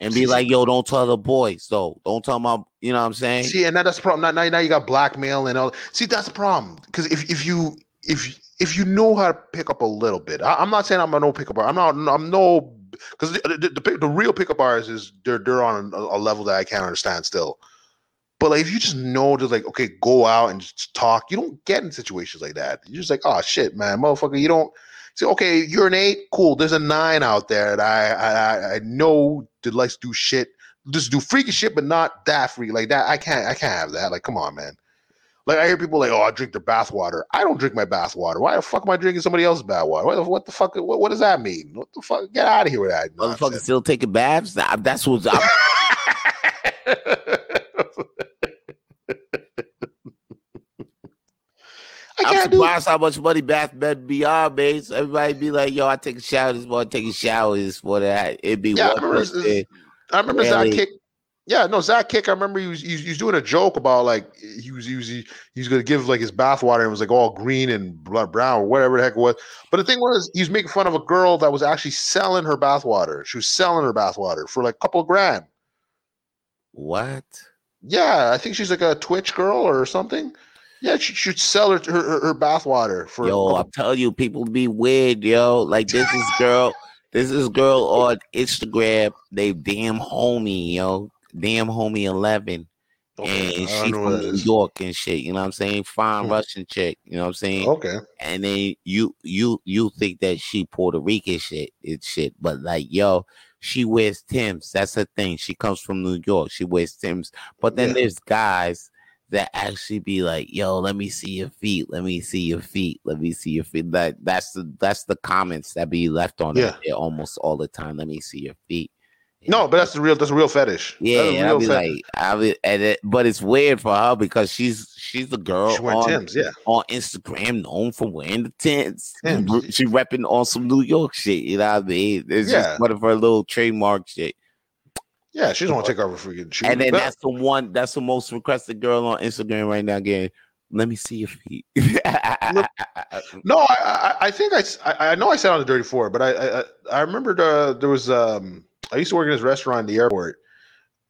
Speaker 2: and be
Speaker 1: See,
Speaker 2: like, yo, don't tell the boys. So don't tell my, you know what I'm saying?
Speaker 1: See, and that, that's the problem. Now, now, you got blackmail and all. See, that's the problem. Because if, if you if if you know how to pick up a little bit, I, I'm not saying I'm a no pickup bar. I'm not. I'm no because the, the, the, the real pickup bars is they're they're on a, a level that I can't understand still. But like, if you just know to like, okay, go out and just talk, you don't get in situations like that. You're just like, oh shit, man, motherfucker, you don't. say, okay, you're an eight, cool. There's a nine out there that I I, I- know that likes to do shit just do freaky shit, but not that freaky like that. I can't, I can't have that. Like, come on, man. Like I hear people like, oh, I drink their bath water. I don't drink my bath water. Why the fuck am I drinking somebody else's bath water? What the, what the fuck? What, what does that mean? What the fuck? Get out of here with that. Motherfucker
Speaker 2: still taking baths. That's what's up. (laughs) (laughs)
Speaker 1: I
Speaker 2: I'm surprised how much money Bath be on, base. Everybody be like, yo, I take a shower this morning, take a shower this morning. It'd be
Speaker 1: Yeah, I remember this- I remember
Speaker 2: Really?
Speaker 1: Kick. Yeah, no, Zach Kick. I remember he was, he was he was doing a joke about like he was he was he, he was gonna give like his bath water and it was like all green and blood brown or whatever the heck it was. But the thing was, he was making fun of a girl that was actually selling her bath water. She was selling her bath water for like a couple of grand.
Speaker 2: What?
Speaker 1: Yeah, I think she's like a Twitch girl or something. Yeah, she should sell her her, her, her bath water for.
Speaker 2: Yo, I'm telling you, people be weird, yo. Like this is girl, (laughs) this is girl on Instagram. They damn homie, yo. Damn homie eleven.
Speaker 1: Okay,
Speaker 2: and she from New
Speaker 1: is.
Speaker 2: York and shit. You know what I'm saying? Fine
Speaker 1: Hmm.
Speaker 2: Russian chick. You know what I'm saying?
Speaker 1: Okay,
Speaker 2: And then you you you think that she Puerto Rican shit, it's shit. But like, yo, she wears Timbs. That's her thing. She comes from New York. She wears Timbs. But then
Speaker 1: Yeah.
Speaker 2: there's guys that actually be like, yo, let me see your feet. Let me see your feet. Let me see your feet. That that's the that's the comments that be left on
Speaker 1: Yeah.
Speaker 2: it almost all the time. Let me see your feet.
Speaker 1: No, but that's the real that's a real fetish.
Speaker 2: Yeah, and I'll be
Speaker 1: fetish.
Speaker 2: like, I be, and it, but it's weird for her because she's she's a girl
Speaker 1: she
Speaker 2: on,
Speaker 1: Timbs. Yeah,
Speaker 2: on Instagram known for wearing the tents. She repping on some New York shit. You know what I mean? It's
Speaker 1: Yeah.
Speaker 2: just one of her little trademark shit.
Speaker 1: yeah. She doesn't want to take off her freaking shoes.
Speaker 2: and then that's the one. That's the most requested girl on Instagram right now. Again, let me see your feet. (laughs)
Speaker 1: No, I, I, I think I, I- know I said on the Dirty Four, but I, I, I remember the, there was, um, I used to work in this restaurant in the airport,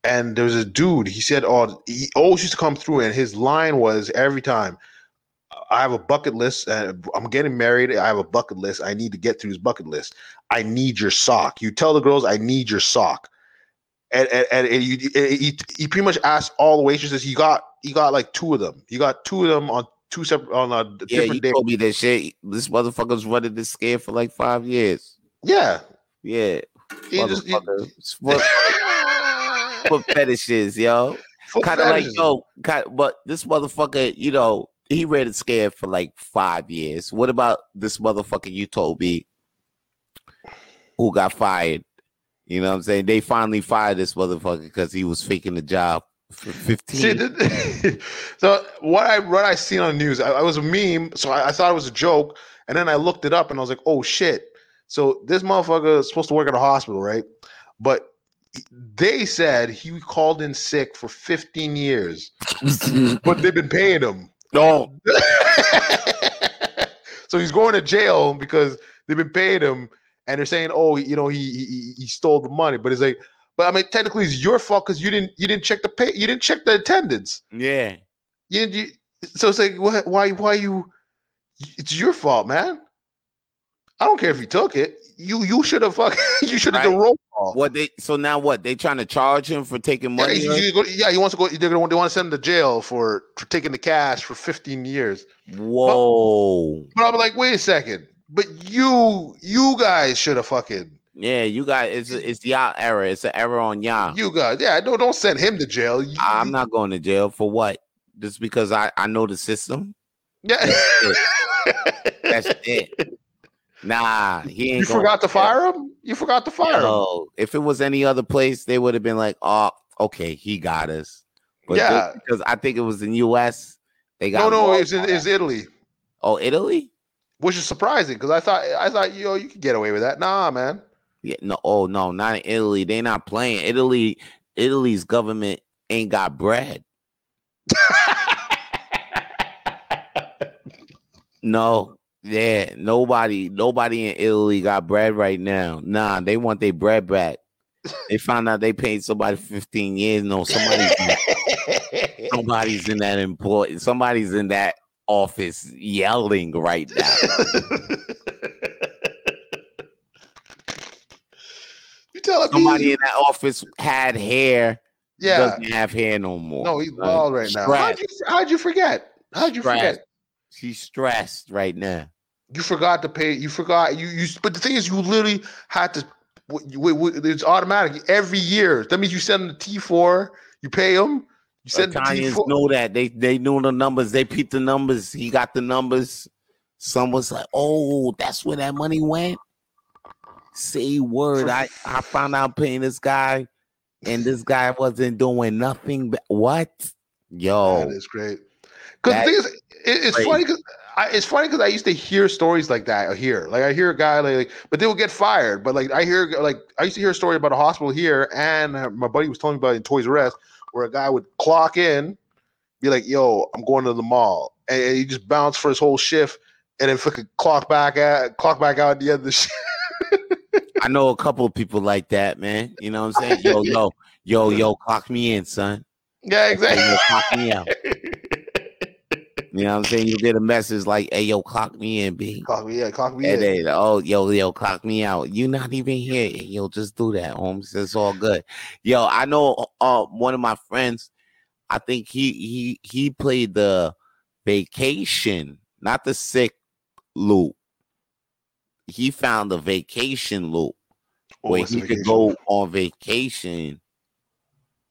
Speaker 1: and there was a dude. He said, "Oh, he always used to come through," and his line was every time, "I have a bucket list, and I'm getting married. I have a bucket list. I need to get through this bucket list. I need your sock." You tell the girls, "I need your sock," and and, and he, he he pretty much asked all the waitresses. He got he got like two of them. He got two of them on two separate on a
Speaker 2: yeah,
Speaker 1: different
Speaker 2: you
Speaker 1: day.
Speaker 2: told me that shit. This motherfucker's running this scam for like five years.
Speaker 1: Yeah.
Speaker 2: Yeah,
Speaker 1: He just he,
Speaker 2: motherfucker. Foot, foot (laughs) fetishes, yo. kind of like yo, kind but this motherfucker, you know, he ran it scared for like five years. What about this motherfucker you told me who got fired? You know what I'm saying? They finally fired this motherfucker because he was faking the job for 15.
Speaker 1: See, th- (laughs) so what I what I seen on the news, I, I was a meme, so I, I thought it was a joke, and then I looked it up, and I was like, oh shit. So this motherfucker is supposed to work at a hospital, right? But they said he called in sick for 15 years, (laughs) but they've been paying him.
Speaker 2: No. (laughs)
Speaker 1: so he's going to jail because they've been paying him, and they're saying, "Oh, you know, he he, he stole the money." But it's like, but I mean, technically, it's your fault because you didn't you didn't check the pay, you didn't check the attendance.
Speaker 2: Yeah.
Speaker 1: You, you so it's like, why why why you? It's your fault, man. I don't care if you took it. You you should have fucking (laughs) you should have
Speaker 2: Right.
Speaker 1: done roll call.
Speaker 2: What they so now what? They trying to charge him for taking
Speaker 1: Yeah,
Speaker 2: money?
Speaker 1: he, he go- yeah, he wants to go. They're gonna they want to send him to jail for for taking the cash for 15 years.
Speaker 2: Whoa.
Speaker 1: But I'm like, wait a second. But you you guys should have fucking
Speaker 2: Yeah, you guys, it's it's y'all error. It's an error on y'all.
Speaker 1: you guys. Yeah, no, don't send him to jail. You-
Speaker 2: I'm not going to jail for what? Just because I I know the system.
Speaker 1: Yeah.
Speaker 2: That's it. (laughs) Nah, he ain't.
Speaker 1: you forgot to fire him. You forgot to fire him.
Speaker 2: Yo, if it was any other place, they would have been like, "Oh, okay, he got us." But
Speaker 1: Yeah.
Speaker 2: because I think it was in U.S. They
Speaker 1: No,
Speaker 2: got
Speaker 1: no,
Speaker 2: more-
Speaker 1: it's in, it's Italy,
Speaker 2: oh Italy.
Speaker 1: which is surprising because I thought I thought yo you could get away with that. Nah, man.
Speaker 2: Yeah, no, oh no, not in Italy. They not playing. Italy, Italy's government ain't got bread. (laughs) No, yeah, nobody, nobody in Italy got bread right now. Nah, they want their bread back. They found out they paid somebody 15 years. No, somebody's (laughs) somebody's in that important. Somebody's in that office yelling right now. (laughs)
Speaker 1: you tell me.
Speaker 2: Somebody in that office had hair,
Speaker 1: yeah.
Speaker 2: doesn't have hair no more.
Speaker 1: No, he's bald right now. How'd you, how'd you forget? How'd you
Speaker 2: Stressed.
Speaker 1: forget?
Speaker 2: She's stressed right now.
Speaker 1: You forgot to pay. You forgot. You you. But the thing is, you literally had to. It's automatic every year. That means you send them the T four. You pay them. You send the T four.
Speaker 2: know that they they knew the numbers. They peeped the numbers. He got the numbers. Some was like, "Oh, that's where that money went." Say word. I I found out paying this guy, and this guy wasn't doing nothing. But what? Yo,
Speaker 1: That is great. Because the thing is, it, it's
Speaker 2: crazy.
Speaker 1: funny because it's funny because I used to hear stories like that here. Like I hear a guy like, like, but they will get fired. But like I hear like I used to hear a story about a hospital here, and my buddy was telling me about in Toys R Us, where a guy would clock in, be like, "Yo, I'm going to the mall," and, and he just bounced for his whole shift, and then fucking clock back at clock back out at the end of the (laughs) shift.
Speaker 2: I know a couple of people like that, man. You know what I'm saying? Yo, yo, yo, yo, clock me in, son.
Speaker 1: yeah, exactly.
Speaker 2: clock me out. You know what I'm saying? You get a message like, "Hey, yo, clock me in, b."
Speaker 1: clock me, yeah, clock me
Speaker 2: And
Speaker 1: in.
Speaker 2: then, oh, yo, yo, clock me out. You're not even here. Yo, just do that, Holmes. It's all good. Yo, I know uh one of my friends, I think he he he played the vacation, not the sick loop. He found the vacation loop
Speaker 1: Oh,
Speaker 2: where he could go on vacation.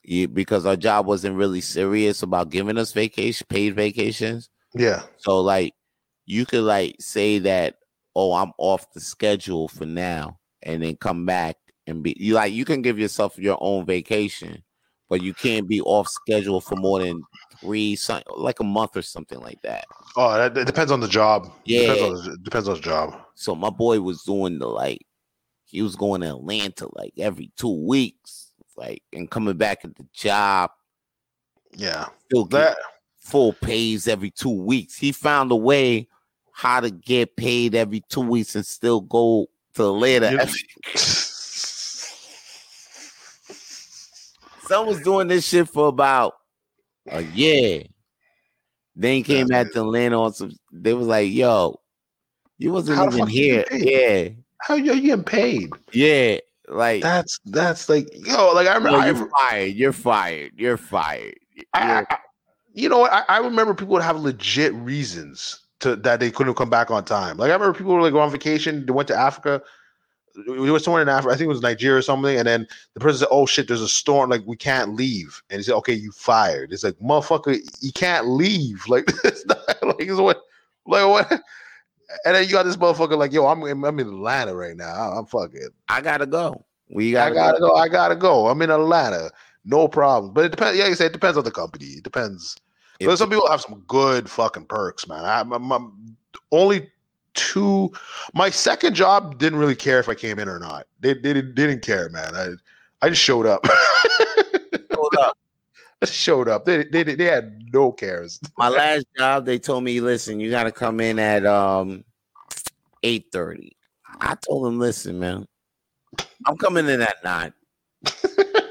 Speaker 2: Because our job wasn't really serious about giving us vacation, paid vacations.
Speaker 1: Yeah,
Speaker 2: So like you could like say that, oh, I'm off the schedule for now, and then come back and be you like you can give yourself your own vacation, but you can't be off schedule for more than three like a month or something like that.
Speaker 1: Oh, that, that depends on the job.
Speaker 2: Yeah.
Speaker 1: depends on the, depends on the job.
Speaker 2: So my boy was doing the like he was going to Atlanta like every two weeks, like and coming back at the job,
Speaker 1: Yeah,
Speaker 2: still
Speaker 1: that
Speaker 2: full pays every two weeks. He found a way how to get paid every two weeks and still go to
Speaker 1: the (laughs) know-
Speaker 2: Some was doing this shit for about a year. Then came back to Atlanta on some. They was like, "Yo, you wasn't
Speaker 1: How
Speaker 2: even here." Yeah,
Speaker 1: how you you getting paid?
Speaker 2: yeah. Like,
Speaker 1: That's that's like yo, like I
Speaker 2: yo,
Speaker 1: remember. I,
Speaker 2: you're fired. You're fired. You're fired.
Speaker 1: I,
Speaker 2: You're-
Speaker 1: I- you know what? I, I remember people would have legit reasons to that they couldn't come back on time. Like I remember people were like on vacation. They went to Africa. We were somewhere in Africa. I think it was Nigeria or something. And then the person said, "Oh shit, there's a storm. Like we can't leave." And he said, "Okay, you fired." It's like motherfucker, you can't leave. (laughs) Like it's not like it's what like what. And then you got this motherfucker like, yo, I'm in- I'm in Atlanta right now. I'm fucking.
Speaker 2: I gotta go. We
Speaker 1: I
Speaker 2: gotta,
Speaker 1: gotta
Speaker 2: go.
Speaker 1: go. I gotta go. I'm in Atlanta. No problem. But it depends. Yeah, like I said, it depends on the company. It depends. But some people have some good fucking perks, man. I, I'm, I'm only two. My second job didn't really care if I came in or not. They, they didn't, they didn't care, man. I I just showed up. (laughs)
Speaker 2: Hold up.
Speaker 1: I showed up. They, they they had no cares.
Speaker 2: My last job, they told me, listen, you gotta come in at um eight thirty. I told them, listen, man, I'm coming in at nine. (laughs)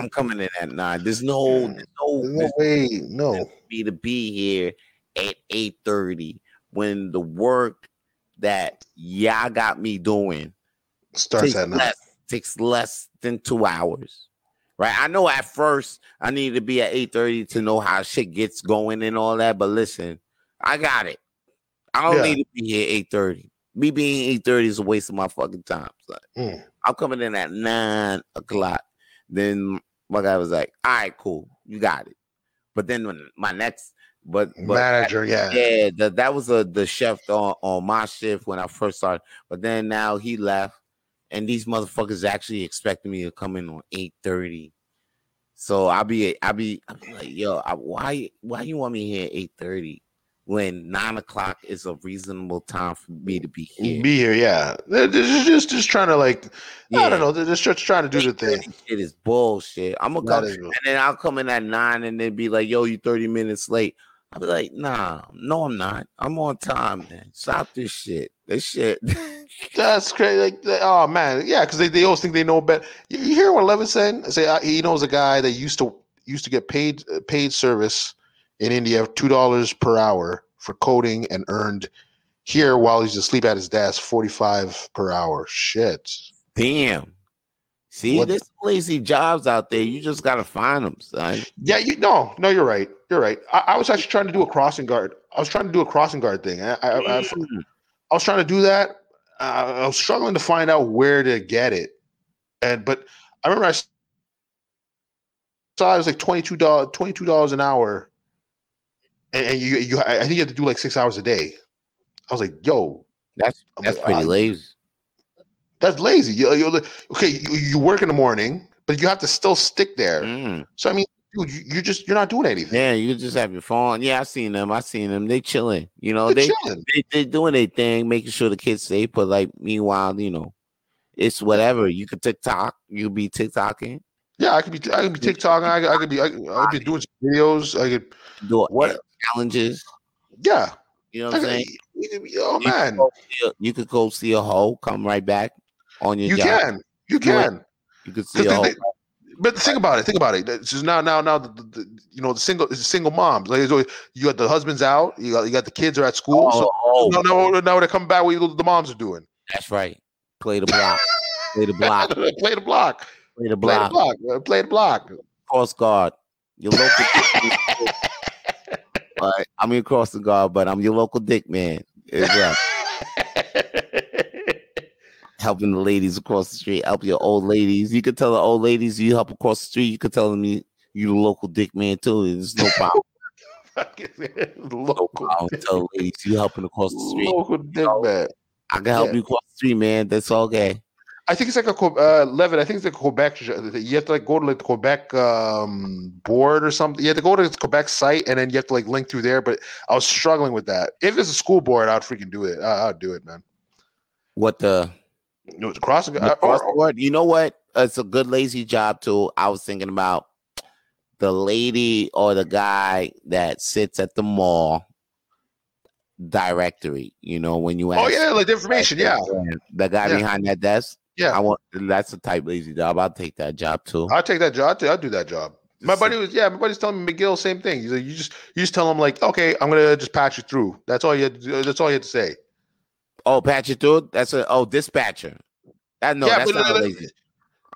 Speaker 2: I'm coming in at nine. There's no, there's no,
Speaker 1: no way, no.
Speaker 2: me to be here at 8:30 when the work that y'all got me doing
Speaker 1: Starts at nine.
Speaker 2: less, takes less than two hours. Right. I know at first I need to be at 8:30 to know how shit gets going and all that, but listen, I got it. I don't
Speaker 1: Yeah.
Speaker 2: need to be here 8:30. Me being 8:30 is a waste of my fucking time. son.
Speaker 1: Mm.
Speaker 2: I'm coming in at nine o'clock. Then my guy was like, all right, cool, you got it. But then when my next but, but
Speaker 1: Manager, yeah.
Speaker 2: yeah, that that was a the chef on, on my shift when I first started. But then now he left, and these motherfuckers actually expecting me to come in on eight thirty. So I'll be I'll be I'll be like, yo, I, why why you want me here at eight thirty when nine o'clock is a reasonable time for me to be here?
Speaker 1: Be here, yeah. They're just, just just trying to like, I don't know. They're just trying to do the thing.
Speaker 2: It is bullshit. I'm gonna come and then I'll come in at nine and then be like, yo, you 30 minutes late. I'll be like, nah, no, I'm not. I'm on time, man. Stop this shit. This shit. (laughs)
Speaker 1: That's crazy. Like, they- oh man, yeah, because they, they always think they know better. You, you hear what Levin said? Say uh, he knows a guy that used to used to get paid uh, paid service in India two dollars per hour for coding and earned here while he's asleep at his desk forty five per hour. Shit.
Speaker 2: Damn. See,
Speaker 1: What-
Speaker 2: there's lazy jobs out there. You just gotta find them, son.
Speaker 1: Yeah, you no, no, you're right. You're right. I, I was actually trying to do a crossing guard. I was trying to do a crossing guard thing. I, I, I,
Speaker 2: Mm.
Speaker 1: I was trying to do that. Uh, I was struggling to find out where to get it, and but I remember I saw it was like twenty two dollars twenty two dollars an hour, and, and you you I think you have to do like six hours a day. I was like, yo,
Speaker 2: That's
Speaker 1: I'm
Speaker 2: that's
Speaker 1: like,
Speaker 2: pretty
Speaker 1: ah,
Speaker 2: lazy.
Speaker 1: That's lazy. You, you okay? You, you work in the morning, but you have to still stick there.
Speaker 2: Mm.
Speaker 1: So I mean, dude, you, you just you're not doing anything.
Speaker 2: Yeah, you just have your phone. Yeah, I seen them. I seen them. They chilling. You know,
Speaker 1: You're
Speaker 2: they, they they doing their thing, making sure the kids safe. But like meanwhile, you know, it's whatever. You could TikTok. You could be TikToking.
Speaker 1: Yeah, I could be I could be TikToking. I could, I could be I, I could be doing some videos. I could
Speaker 2: Do
Speaker 1: What-
Speaker 2: challenges?
Speaker 1: yeah.
Speaker 2: You know what I'm saying?
Speaker 1: you could oh
Speaker 2: You
Speaker 1: man,
Speaker 2: go see a- You could go see a hoe, come right back on your
Speaker 1: you
Speaker 2: job.
Speaker 1: can, you can.
Speaker 2: You could see a
Speaker 1: 'Cause
Speaker 2: hoe.
Speaker 1: they- But think about it. Think about it. It's just now, now, now. The, the, you know, the single, it's single moms. Like always- you got the husbands out. You got you got the kids are at school.
Speaker 2: Oh,
Speaker 1: so
Speaker 2: oh,
Speaker 1: now, now, now they come back. What the moms are doing?
Speaker 2: that's right. Play the block. Play the block. (laughs)
Speaker 1: play the block.
Speaker 2: Play the
Speaker 1: Play the
Speaker 2: block.
Speaker 1: block. Play the block.
Speaker 2: Cross guard. Your local. (laughs) Right, I'm your crossing guard, but I'm your local dick man. It's right. (laughs) helping the ladies across the street, help your old ladies. You can tell the old ladies you help across the street. You can tell them you you the local dick man too. There's no problem. (laughs)
Speaker 1: local,
Speaker 2: I'll tell the ladies you helping across the street.
Speaker 1: local dick man.
Speaker 2: I can help
Speaker 1: Yeah.
Speaker 2: you across the street, man. That's all okay.
Speaker 1: I think it's like a uh, Levin. I think it's a Quebec. You have to like go to like the Quebec um, board or something. You have to go to the Quebec site and then you have to like link through there. But I was struggling with that. If it's a school board, I'd freaking do it. I, I'd do it, man.
Speaker 2: What the,
Speaker 1: No, it's crossing.
Speaker 2: the
Speaker 1: uh, or-
Speaker 2: board? You know what? It's a good lazy job too. I was thinking about the lady or the guy that sits at the mall directory. You know when you ask, oh
Speaker 1: yeah, like the information. Yeah,
Speaker 2: the guy
Speaker 1: Yeah.
Speaker 2: behind that desk.
Speaker 1: Yeah.
Speaker 2: I want that's the type lazy job. I'll take that job too.
Speaker 1: I'll take that job. I'll do that job. My buddy was yeah. My buddy's telling me McGill same thing. He's like, you just you just tell him like, okay, I'm gonna just patch you through. That's all you. Had to do, that's all you had to say.
Speaker 2: Oh, patch it through. That's a oh dispatcher. That no,
Speaker 1: Yeah,
Speaker 2: that's not
Speaker 1: no, no,
Speaker 2: lazy.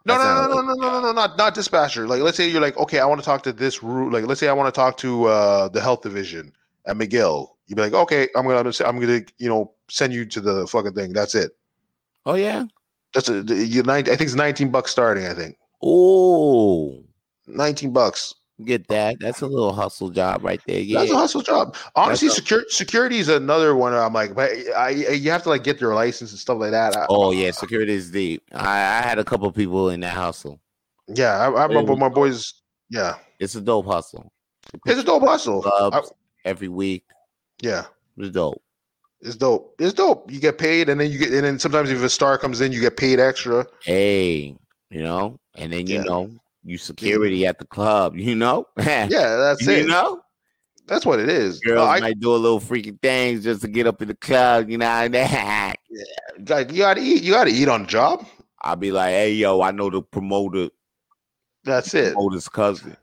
Speaker 1: No, no, no, no, no, no, no, no, not not dispatcher. Like, let's say you're like, okay, I want to talk to this route. Like, let's say I want to talk to uh the health division at McGill. You'd be like, okay, I'm gonna I'm gonna you know send you to the fucking thing. That's it.
Speaker 2: Oh yeah.
Speaker 1: That's a you nine. I think it's 19 bucks starting. I think
Speaker 2: Oh,
Speaker 1: 19 bucks.
Speaker 2: get that. That's a little hustle job right there. Yeah.
Speaker 1: That's a hustle job. Honestly, security security is another one. I'm like, but I, I you have to like get your license and stuff like that. I,
Speaker 2: oh yeah, security is deep. I, I had a couple people in that hustle.
Speaker 1: yeah, I, I remember my boys. Yeah,
Speaker 2: It's a dope hustle.
Speaker 1: it's a dope hustle.
Speaker 2: Clubs every week.
Speaker 1: yeah.
Speaker 2: It's dope.
Speaker 1: It's dope. It's dope. You get paid, and then you get, and then sometimes if a star comes in, you get paid extra.
Speaker 2: Hey, You know, and then you
Speaker 1: Yeah.
Speaker 2: know you security at the club. You know, (laughs)
Speaker 1: Yeah, that's
Speaker 2: you
Speaker 1: it.
Speaker 2: You know,
Speaker 1: That's what it is.
Speaker 2: girls
Speaker 1: No, I,
Speaker 2: might do a little freaky things just to get up in the club. You know, (laughs) and then
Speaker 1: like you gotta eat. You gotta eat on the job.
Speaker 2: I'll be like, "Hey, yo, I know the promoter,
Speaker 1: That's it.
Speaker 2: promoter's cousin.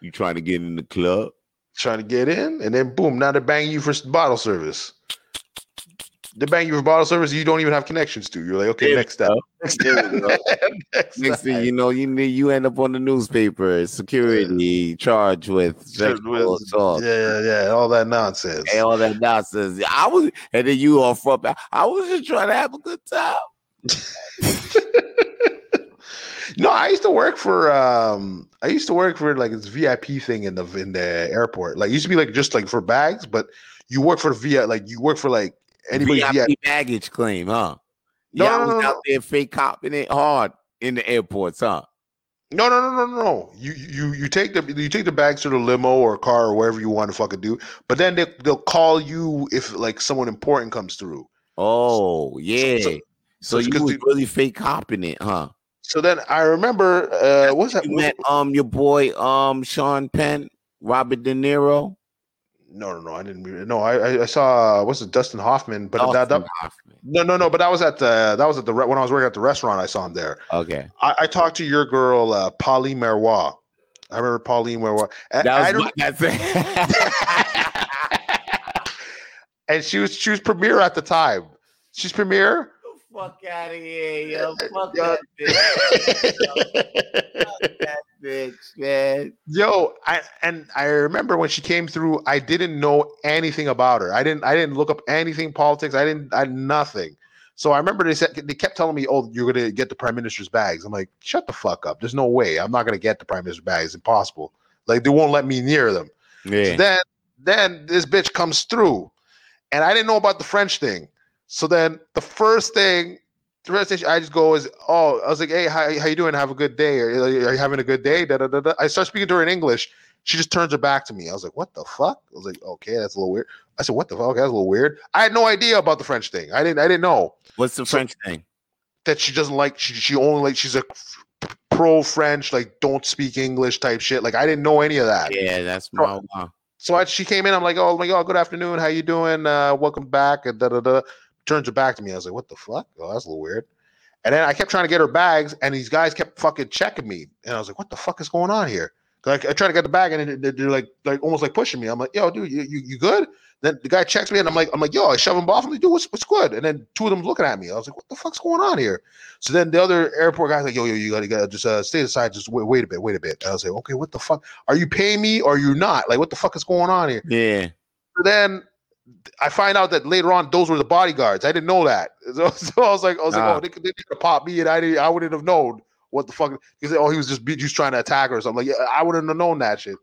Speaker 2: You trying to get in the club?"
Speaker 1: Trying to get in, and then boom, now they're banging you for bottle service. They bank you for bottle service you don't even have connections to. You're like, okay,
Speaker 2: There
Speaker 1: next step. (laughs) (laughs) Next. Next
Speaker 2: thing you know, you you end up on the newspaper, security charged with sexual assault.
Speaker 1: Yeah, yeah, all that nonsense.
Speaker 2: And all that nonsense. I was, and then you all front. I was just trying to have a good time. (laughs)
Speaker 1: no, I used to work for um I used to work for like this VIP thing in the in the airport. Like it used to be like just like for bags, but you work for the VIP like you work for like anybody
Speaker 2: VIP
Speaker 1: VIP.
Speaker 2: baggage claim, huh?
Speaker 1: No,
Speaker 2: yeah,
Speaker 1: no,
Speaker 2: I was out there fake copping it hard in the airports, huh?
Speaker 1: No, no, no, no, no, no. You you you take the you take the bags to the limo or car or wherever you want to fucking do. But then they they'll call you if like someone important comes through.
Speaker 2: Oh, yeah. So,
Speaker 1: so- so
Speaker 2: you was
Speaker 1: the-
Speaker 2: really fake copping it, huh?
Speaker 1: So then I remember uh what's that?
Speaker 2: You met um your boy um Sean Penn, Robert De Niro,
Speaker 1: No, no, no. I didn't. re- No, I I, I saw what's it, Dustin Hoffman, but that,
Speaker 2: Dustin
Speaker 1: that
Speaker 2: Hoffman.
Speaker 1: no, no, no. But that was at the that was at the re- when I was working at the restaurant. I saw him there.
Speaker 2: Okay,
Speaker 1: I, I talked to your girl, uh, Pauline Marois. I remember Pauline and,
Speaker 2: that
Speaker 1: I
Speaker 2: was
Speaker 1: don't-
Speaker 2: my, that's (laughs) it.
Speaker 1: and she was she was premier at the time. She's premier.
Speaker 2: Fuck out of here, yo! Fuck
Speaker 1: Yo.
Speaker 2: that bitch! Fuck (laughs) that bitch, man!
Speaker 1: Yo, I and I remember when she came through, I didn't know anything about her. I didn't I didn't look up anything politics. I didn't I nothing. So I remember they said they kept telling me, "Oh, you're gonna get the prime minister's bags." I'm like, "Shut the fuck up! There's no way. I'm not gonna get the prime minister's bags. It's impossible. Like they won't let me near them."
Speaker 2: Yeah,
Speaker 1: Then then this bitch comes through, and I didn't know about the French thing. So then the first thing, the first thing I just go is, oh, I was like, hey, how, how you doing? Have a good day. Are, you- are you having a good day? Da, da, da, da. I start speaking to her in English. She just turns her back to me. I was like, what the fuck? I was like, okay, that's a little weird. I said, what the fuck? That's a little weird. I had no idea about the French thing. I didn't. I didn't know
Speaker 2: what's the
Speaker 1: So-
Speaker 2: French thing?
Speaker 1: that she doesn't like. She she only like she's a pro French, like don't speak English type shit. Like I didn't know any of that.
Speaker 2: Yeah, that's my. Uh,
Speaker 1: So I, she came in. I'm like, oh my god, good afternoon. How you doing? Uh, welcome back. And da da da. Turns her back to me. I was like, what the fuck? Oh, that's a little weird. And then I kept trying to get her bags, and these guys kept fucking checking me. And I was like, what the fuck is going on here? Like I tried to get the bag, and they- they're like, like almost like pushing me. I'm like, yo, dude, you, you, you good? Then the guy checks me, and I'm like, I'm like, yo, I shove him off. I'm like, dude, what's, what's good? And then two of them looking at me. I was like, what the fuck's going on here? So then the other airport guy's like, yo, yo, you gotta, you gotta just uh, stay aside, just wait, wait a bit, wait a bit. And I was like, okay, what the fuck? Are you paying me or you not? Like, what the fuck is going on here?
Speaker 2: yeah,
Speaker 1: So then I find out that later on those were the bodyguards. I didn't know that. (laughs) So, so I was like, I was like, oh, they, could- they could popped me, and I didn't, I wouldn't have known what the fuck. He said, oh, he was just be- just trying to attack her or something. Like, yeah, I wouldn't have known that shit.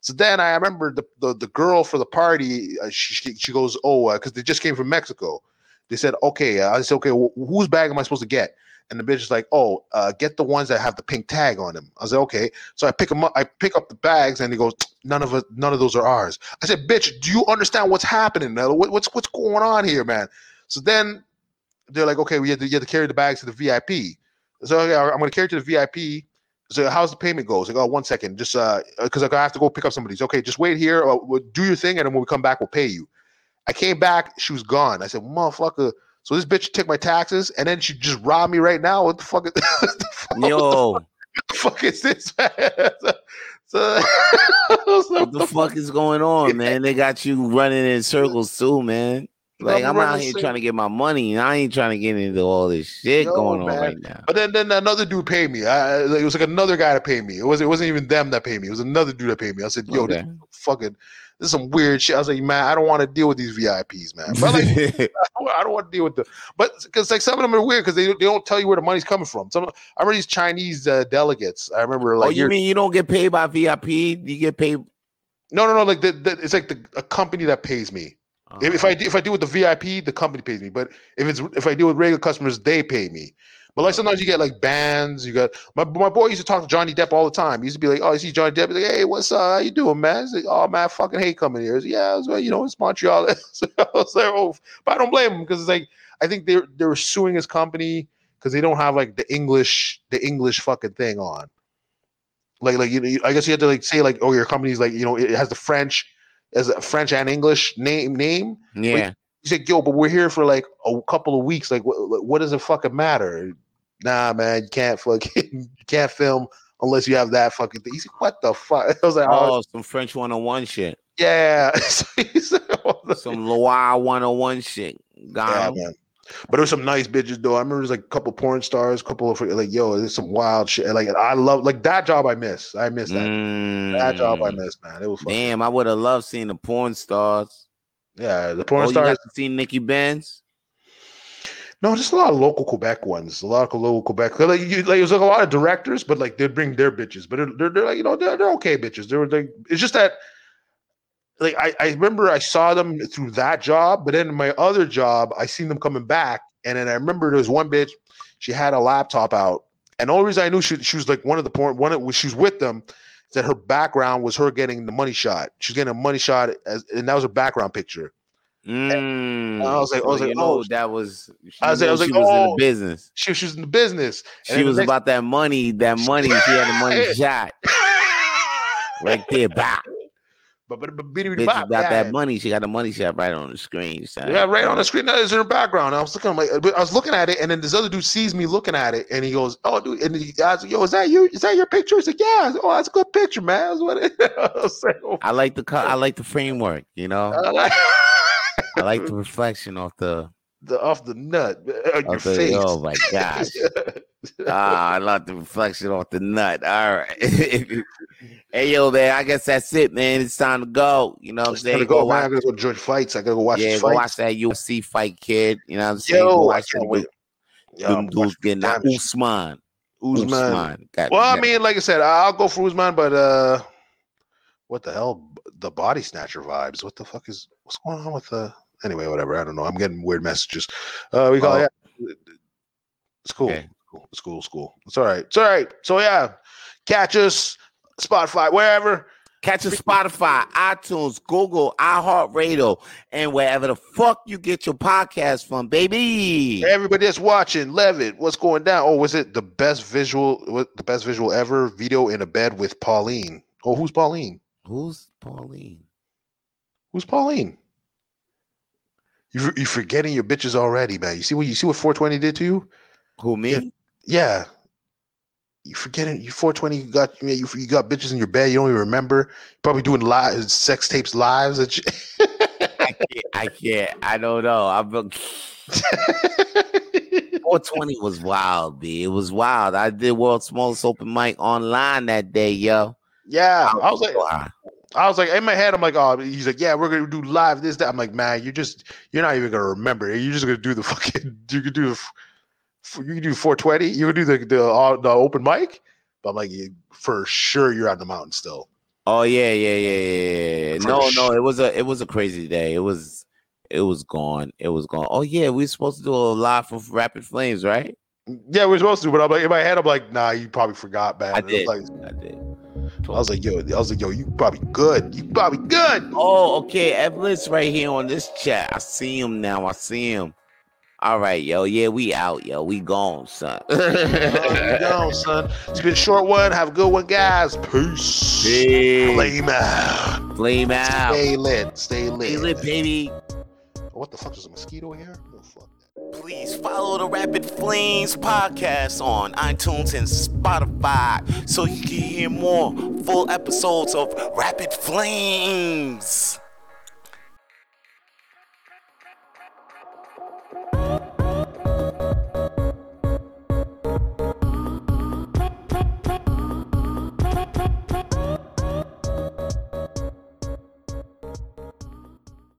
Speaker 1: So then I remember the the, the girl for the party. Uh, she, she she goes, oh, because they just came from Mexico. They said, okay. Uh, I said, okay, wh- whose bag am I supposed to get? And the bitch is like, oh, uh, get the ones that have the pink tag on them. I was like, okay. So I pick them up. I pick up the bags, and he goes, none of us, none of those are ours. I said, bitch, do you understand what's happening? What, what's what's going on here, man? So then they're like, okay, we have to, you to carry the bags to the VIP. So okay, I'm going to carry it to the VIP. So how's the payment goes? Like, oh, one second, just uh, because I have to go pick up somebody's. Okay, just wait here. Uh, we'll do your thing, and then when we come back, we'll pay you. I came back, she was gone. I said, motherfucker. So this bitch took my taxes, and then she just robbed me right now. What the fuck? Is, (laughs) what the fuck,
Speaker 2: yo,
Speaker 1: what the fuck is this, (laughs) man? so, so, I was like,
Speaker 2: what the fuck is going on, man? They got you running in circles too, man. Like
Speaker 1: I'm
Speaker 2: I'm out here trying to get my money, and I ain't trying to get into all this shit
Speaker 1: No,
Speaker 2: going on right now.
Speaker 1: But then, then another dude paid me. I, I- it was like another guy to pay me. It was it wasn't even them that paid me. It was another dude that paid me. I said, "Yo,
Speaker 2: Okay.
Speaker 1: this fucking this is some weird shit." I was like, "Man, I don't want to deal with these VIPs, man." But like, (laughs) I don't want to deal with the. But because like some of them are weird because they, they don't tell you where the money's coming from. Some I remember these Chinese uh, delegates. I remember like
Speaker 2: oh, you mean you don't get paid by VIP? You get paid.
Speaker 1: no no no like the, the, it's like the a company that pays me. If, if I uh-huh. do- if I deal with the VIP, the company pays me. But if it's if I deal with regular customers, they pay me. But like sometimes you get like bands. You got my my boy used to talk to Johnny Depp all the time. He used to be like, oh, you see Johnny Depp, He's like, hey, what's up? How you doing, man? He's like, oh man, I fucking hate coming here. He's like, yeah, was like, you know, it's Montreal. so (laughs) I was like, oh, but I don't blame him because it's like I think they they were suing his company because they don't have like the English the English fucking thing on. Like like you, know, I guess you had to like say like oh your company's like you know it has the French as a French and English name name.
Speaker 2: Yeah.
Speaker 1: He's said, yo, but we're here for like a couple of weeks. Like what, what does it fucking matter? Nah, man, you can't fucking (laughs) you can't film unless you have that fucking thing. He's like, what the fuck? (laughs) I was like, oh,
Speaker 2: oh some French 101 shit.
Speaker 1: Yeah. (laughs)
Speaker 2: some Loi 101 shit. Got
Speaker 1: yeah, man. But there was some nice bitches though. I remember there's like a couple porn stars, a couple of like, yo, there's some wild shit. Like I love like that job I miss. I miss that. Mm. That job I miss, man. It was
Speaker 2: fun. Damn, I would have loved seeing the porn stars.
Speaker 1: Yeah, the porn oh, stars.
Speaker 2: Seen Nikki Benz?
Speaker 1: No, just a lot of local Quebec ones. A lot of local Quebec. Like, you, like it was like a lot of directors, but like they'd bring their bitches, but they're, they're, they're like you know they're, they're okay bitches. They were like it's just that like I, I remember I saw them through that job, but then in my other job, I seen them coming back. And then I remember there was one bitch, she had a laptop out. And the only reason I knew she, she was like one of the porn one of she was with them that her background was her getting the money shot. She's getting a money shot as and that was her background picture.
Speaker 2: Mm.
Speaker 1: I was like, I was like,
Speaker 2: oh, that was.
Speaker 1: I was, like, I was like,
Speaker 2: she was
Speaker 1: oh,
Speaker 2: in the business.
Speaker 1: She, she was in the business.
Speaker 2: And she was next- about that money. That money. she had the money (laughs) shot right there. Bah.
Speaker 1: But but but
Speaker 2: Bitch about that money. She got the money shot right on the screen. Son.
Speaker 1: Yeah, right on the screen. That is in her background. I was looking, I'm like, I was looking at it, and then this other dude sees me looking at it, and he goes, "Oh, dude," and he goes, "Yo, is that you? Is that your picture?" He's like, "Yeah." oh, that's a good picture, man. That's what it (laughs) is. (laughs)
Speaker 2: I like the I like the framework. You know, (laughs) I like, I like the reflection off the
Speaker 1: the off the nut uh, on your the, face.
Speaker 2: Oh my (laughs) gosh. ah, I love the reflection off the nut. All right. (laughs) Hey yo, man, I guess that's it, man. It's time to go. You know what I'm saying?
Speaker 1: Go, go, watch, I gotta go judge fights. I gotta go watch.
Speaker 2: Yeah,
Speaker 1: go
Speaker 2: watch that UFC fight, kid. You know what I'm saying?
Speaker 1: Yo,
Speaker 2: go
Speaker 1: watch I can't.
Speaker 2: Them dudes getting out. Usman.
Speaker 1: Usman. Usman. Got, well, I mean, like I said, I'll go for Usman, but uh, what the hell? The body snatcher vibes. What the fuck is what's going on with the? Anyway, whatever. I don't know. I'm getting weird messages. Uh, we got oh. yeah. It's cool. Okay. Cool. It's cool. It's cool. It's all right. It's all right. So yeah, catch us Spotify, wherever.
Speaker 2: Catch us Spotify, iTunes, Google, iHeartRadio, and wherever the fuck you get your podcast from, baby.
Speaker 1: Everybody that's watching, Levitt, what's going down? Oh, was it the best visual, what the best visual ever video in a bed with Pauline? Oh, who's Pauline?
Speaker 2: Who's Pauline?
Speaker 1: Who's Pauline? You you forgetting your bitches already, man. You see what you see what 420 did to you?
Speaker 2: Who me?
Speaker 1: Yeah. yeah. You forgetting you 420 you got you, you got bitches in your bed you don't even remember. Probably doing live sex tapes lives I
Speaker 2: can't, I can't I don't know. I'm (laughs) 420 was wild B. It was wild. I did world's smallest open mic online that day yo.
Speaker 1: Yeah. I was like I was like in my head I'm like oh he's like yeah we're gonna do live this that I'm like man you're just you're not even gonna remember you're just gonna do the (laughs) fucking you could do the you can do 420. You can do the the, uh, the open mic, but I'm like, for sure, you're on the mountain still.
Speaker 2: Oh yeah, yeah, yeah, yeah. yeah. No, sure. no, it was a it was a crazy day. It was it was gone. It was gone. Oh yeah, we are supposed to do a live for Rapid Flames, right?
Speaker 1: Yeah, we are supposed to, but I'm like in my head, I'm like, nah, you probably forgot, man.
Speaker 2: I did.
Speaker 1: Like,
Speaker 2: I did.
Speaker 1: I was like, yo, I was like, yo, you probably good. You probably good.
Speaker 2: Oh, okay. Evelyn's right here on this chat. I see him now. I see him. All right, yo. Yeah, we out, yo. We gone, son. (laughs)
Speaker 1: oh, we gone, son. It's been a short one. Have a good one, guys. Peace.
Speaker 2: Peace.
Speaker 1: Flame out.
Speaker 2: Flame out.
Speaker 1: Stay lit. Stay lit.
Speaker 2: Stay lit, baby.
Speaker 1: What the fuck? There's a mosquito here?
Speaker 2: Please follow the Rapid Flames podcast on iTunes and Spotify so you can hear more full episodes of Rapid Flames.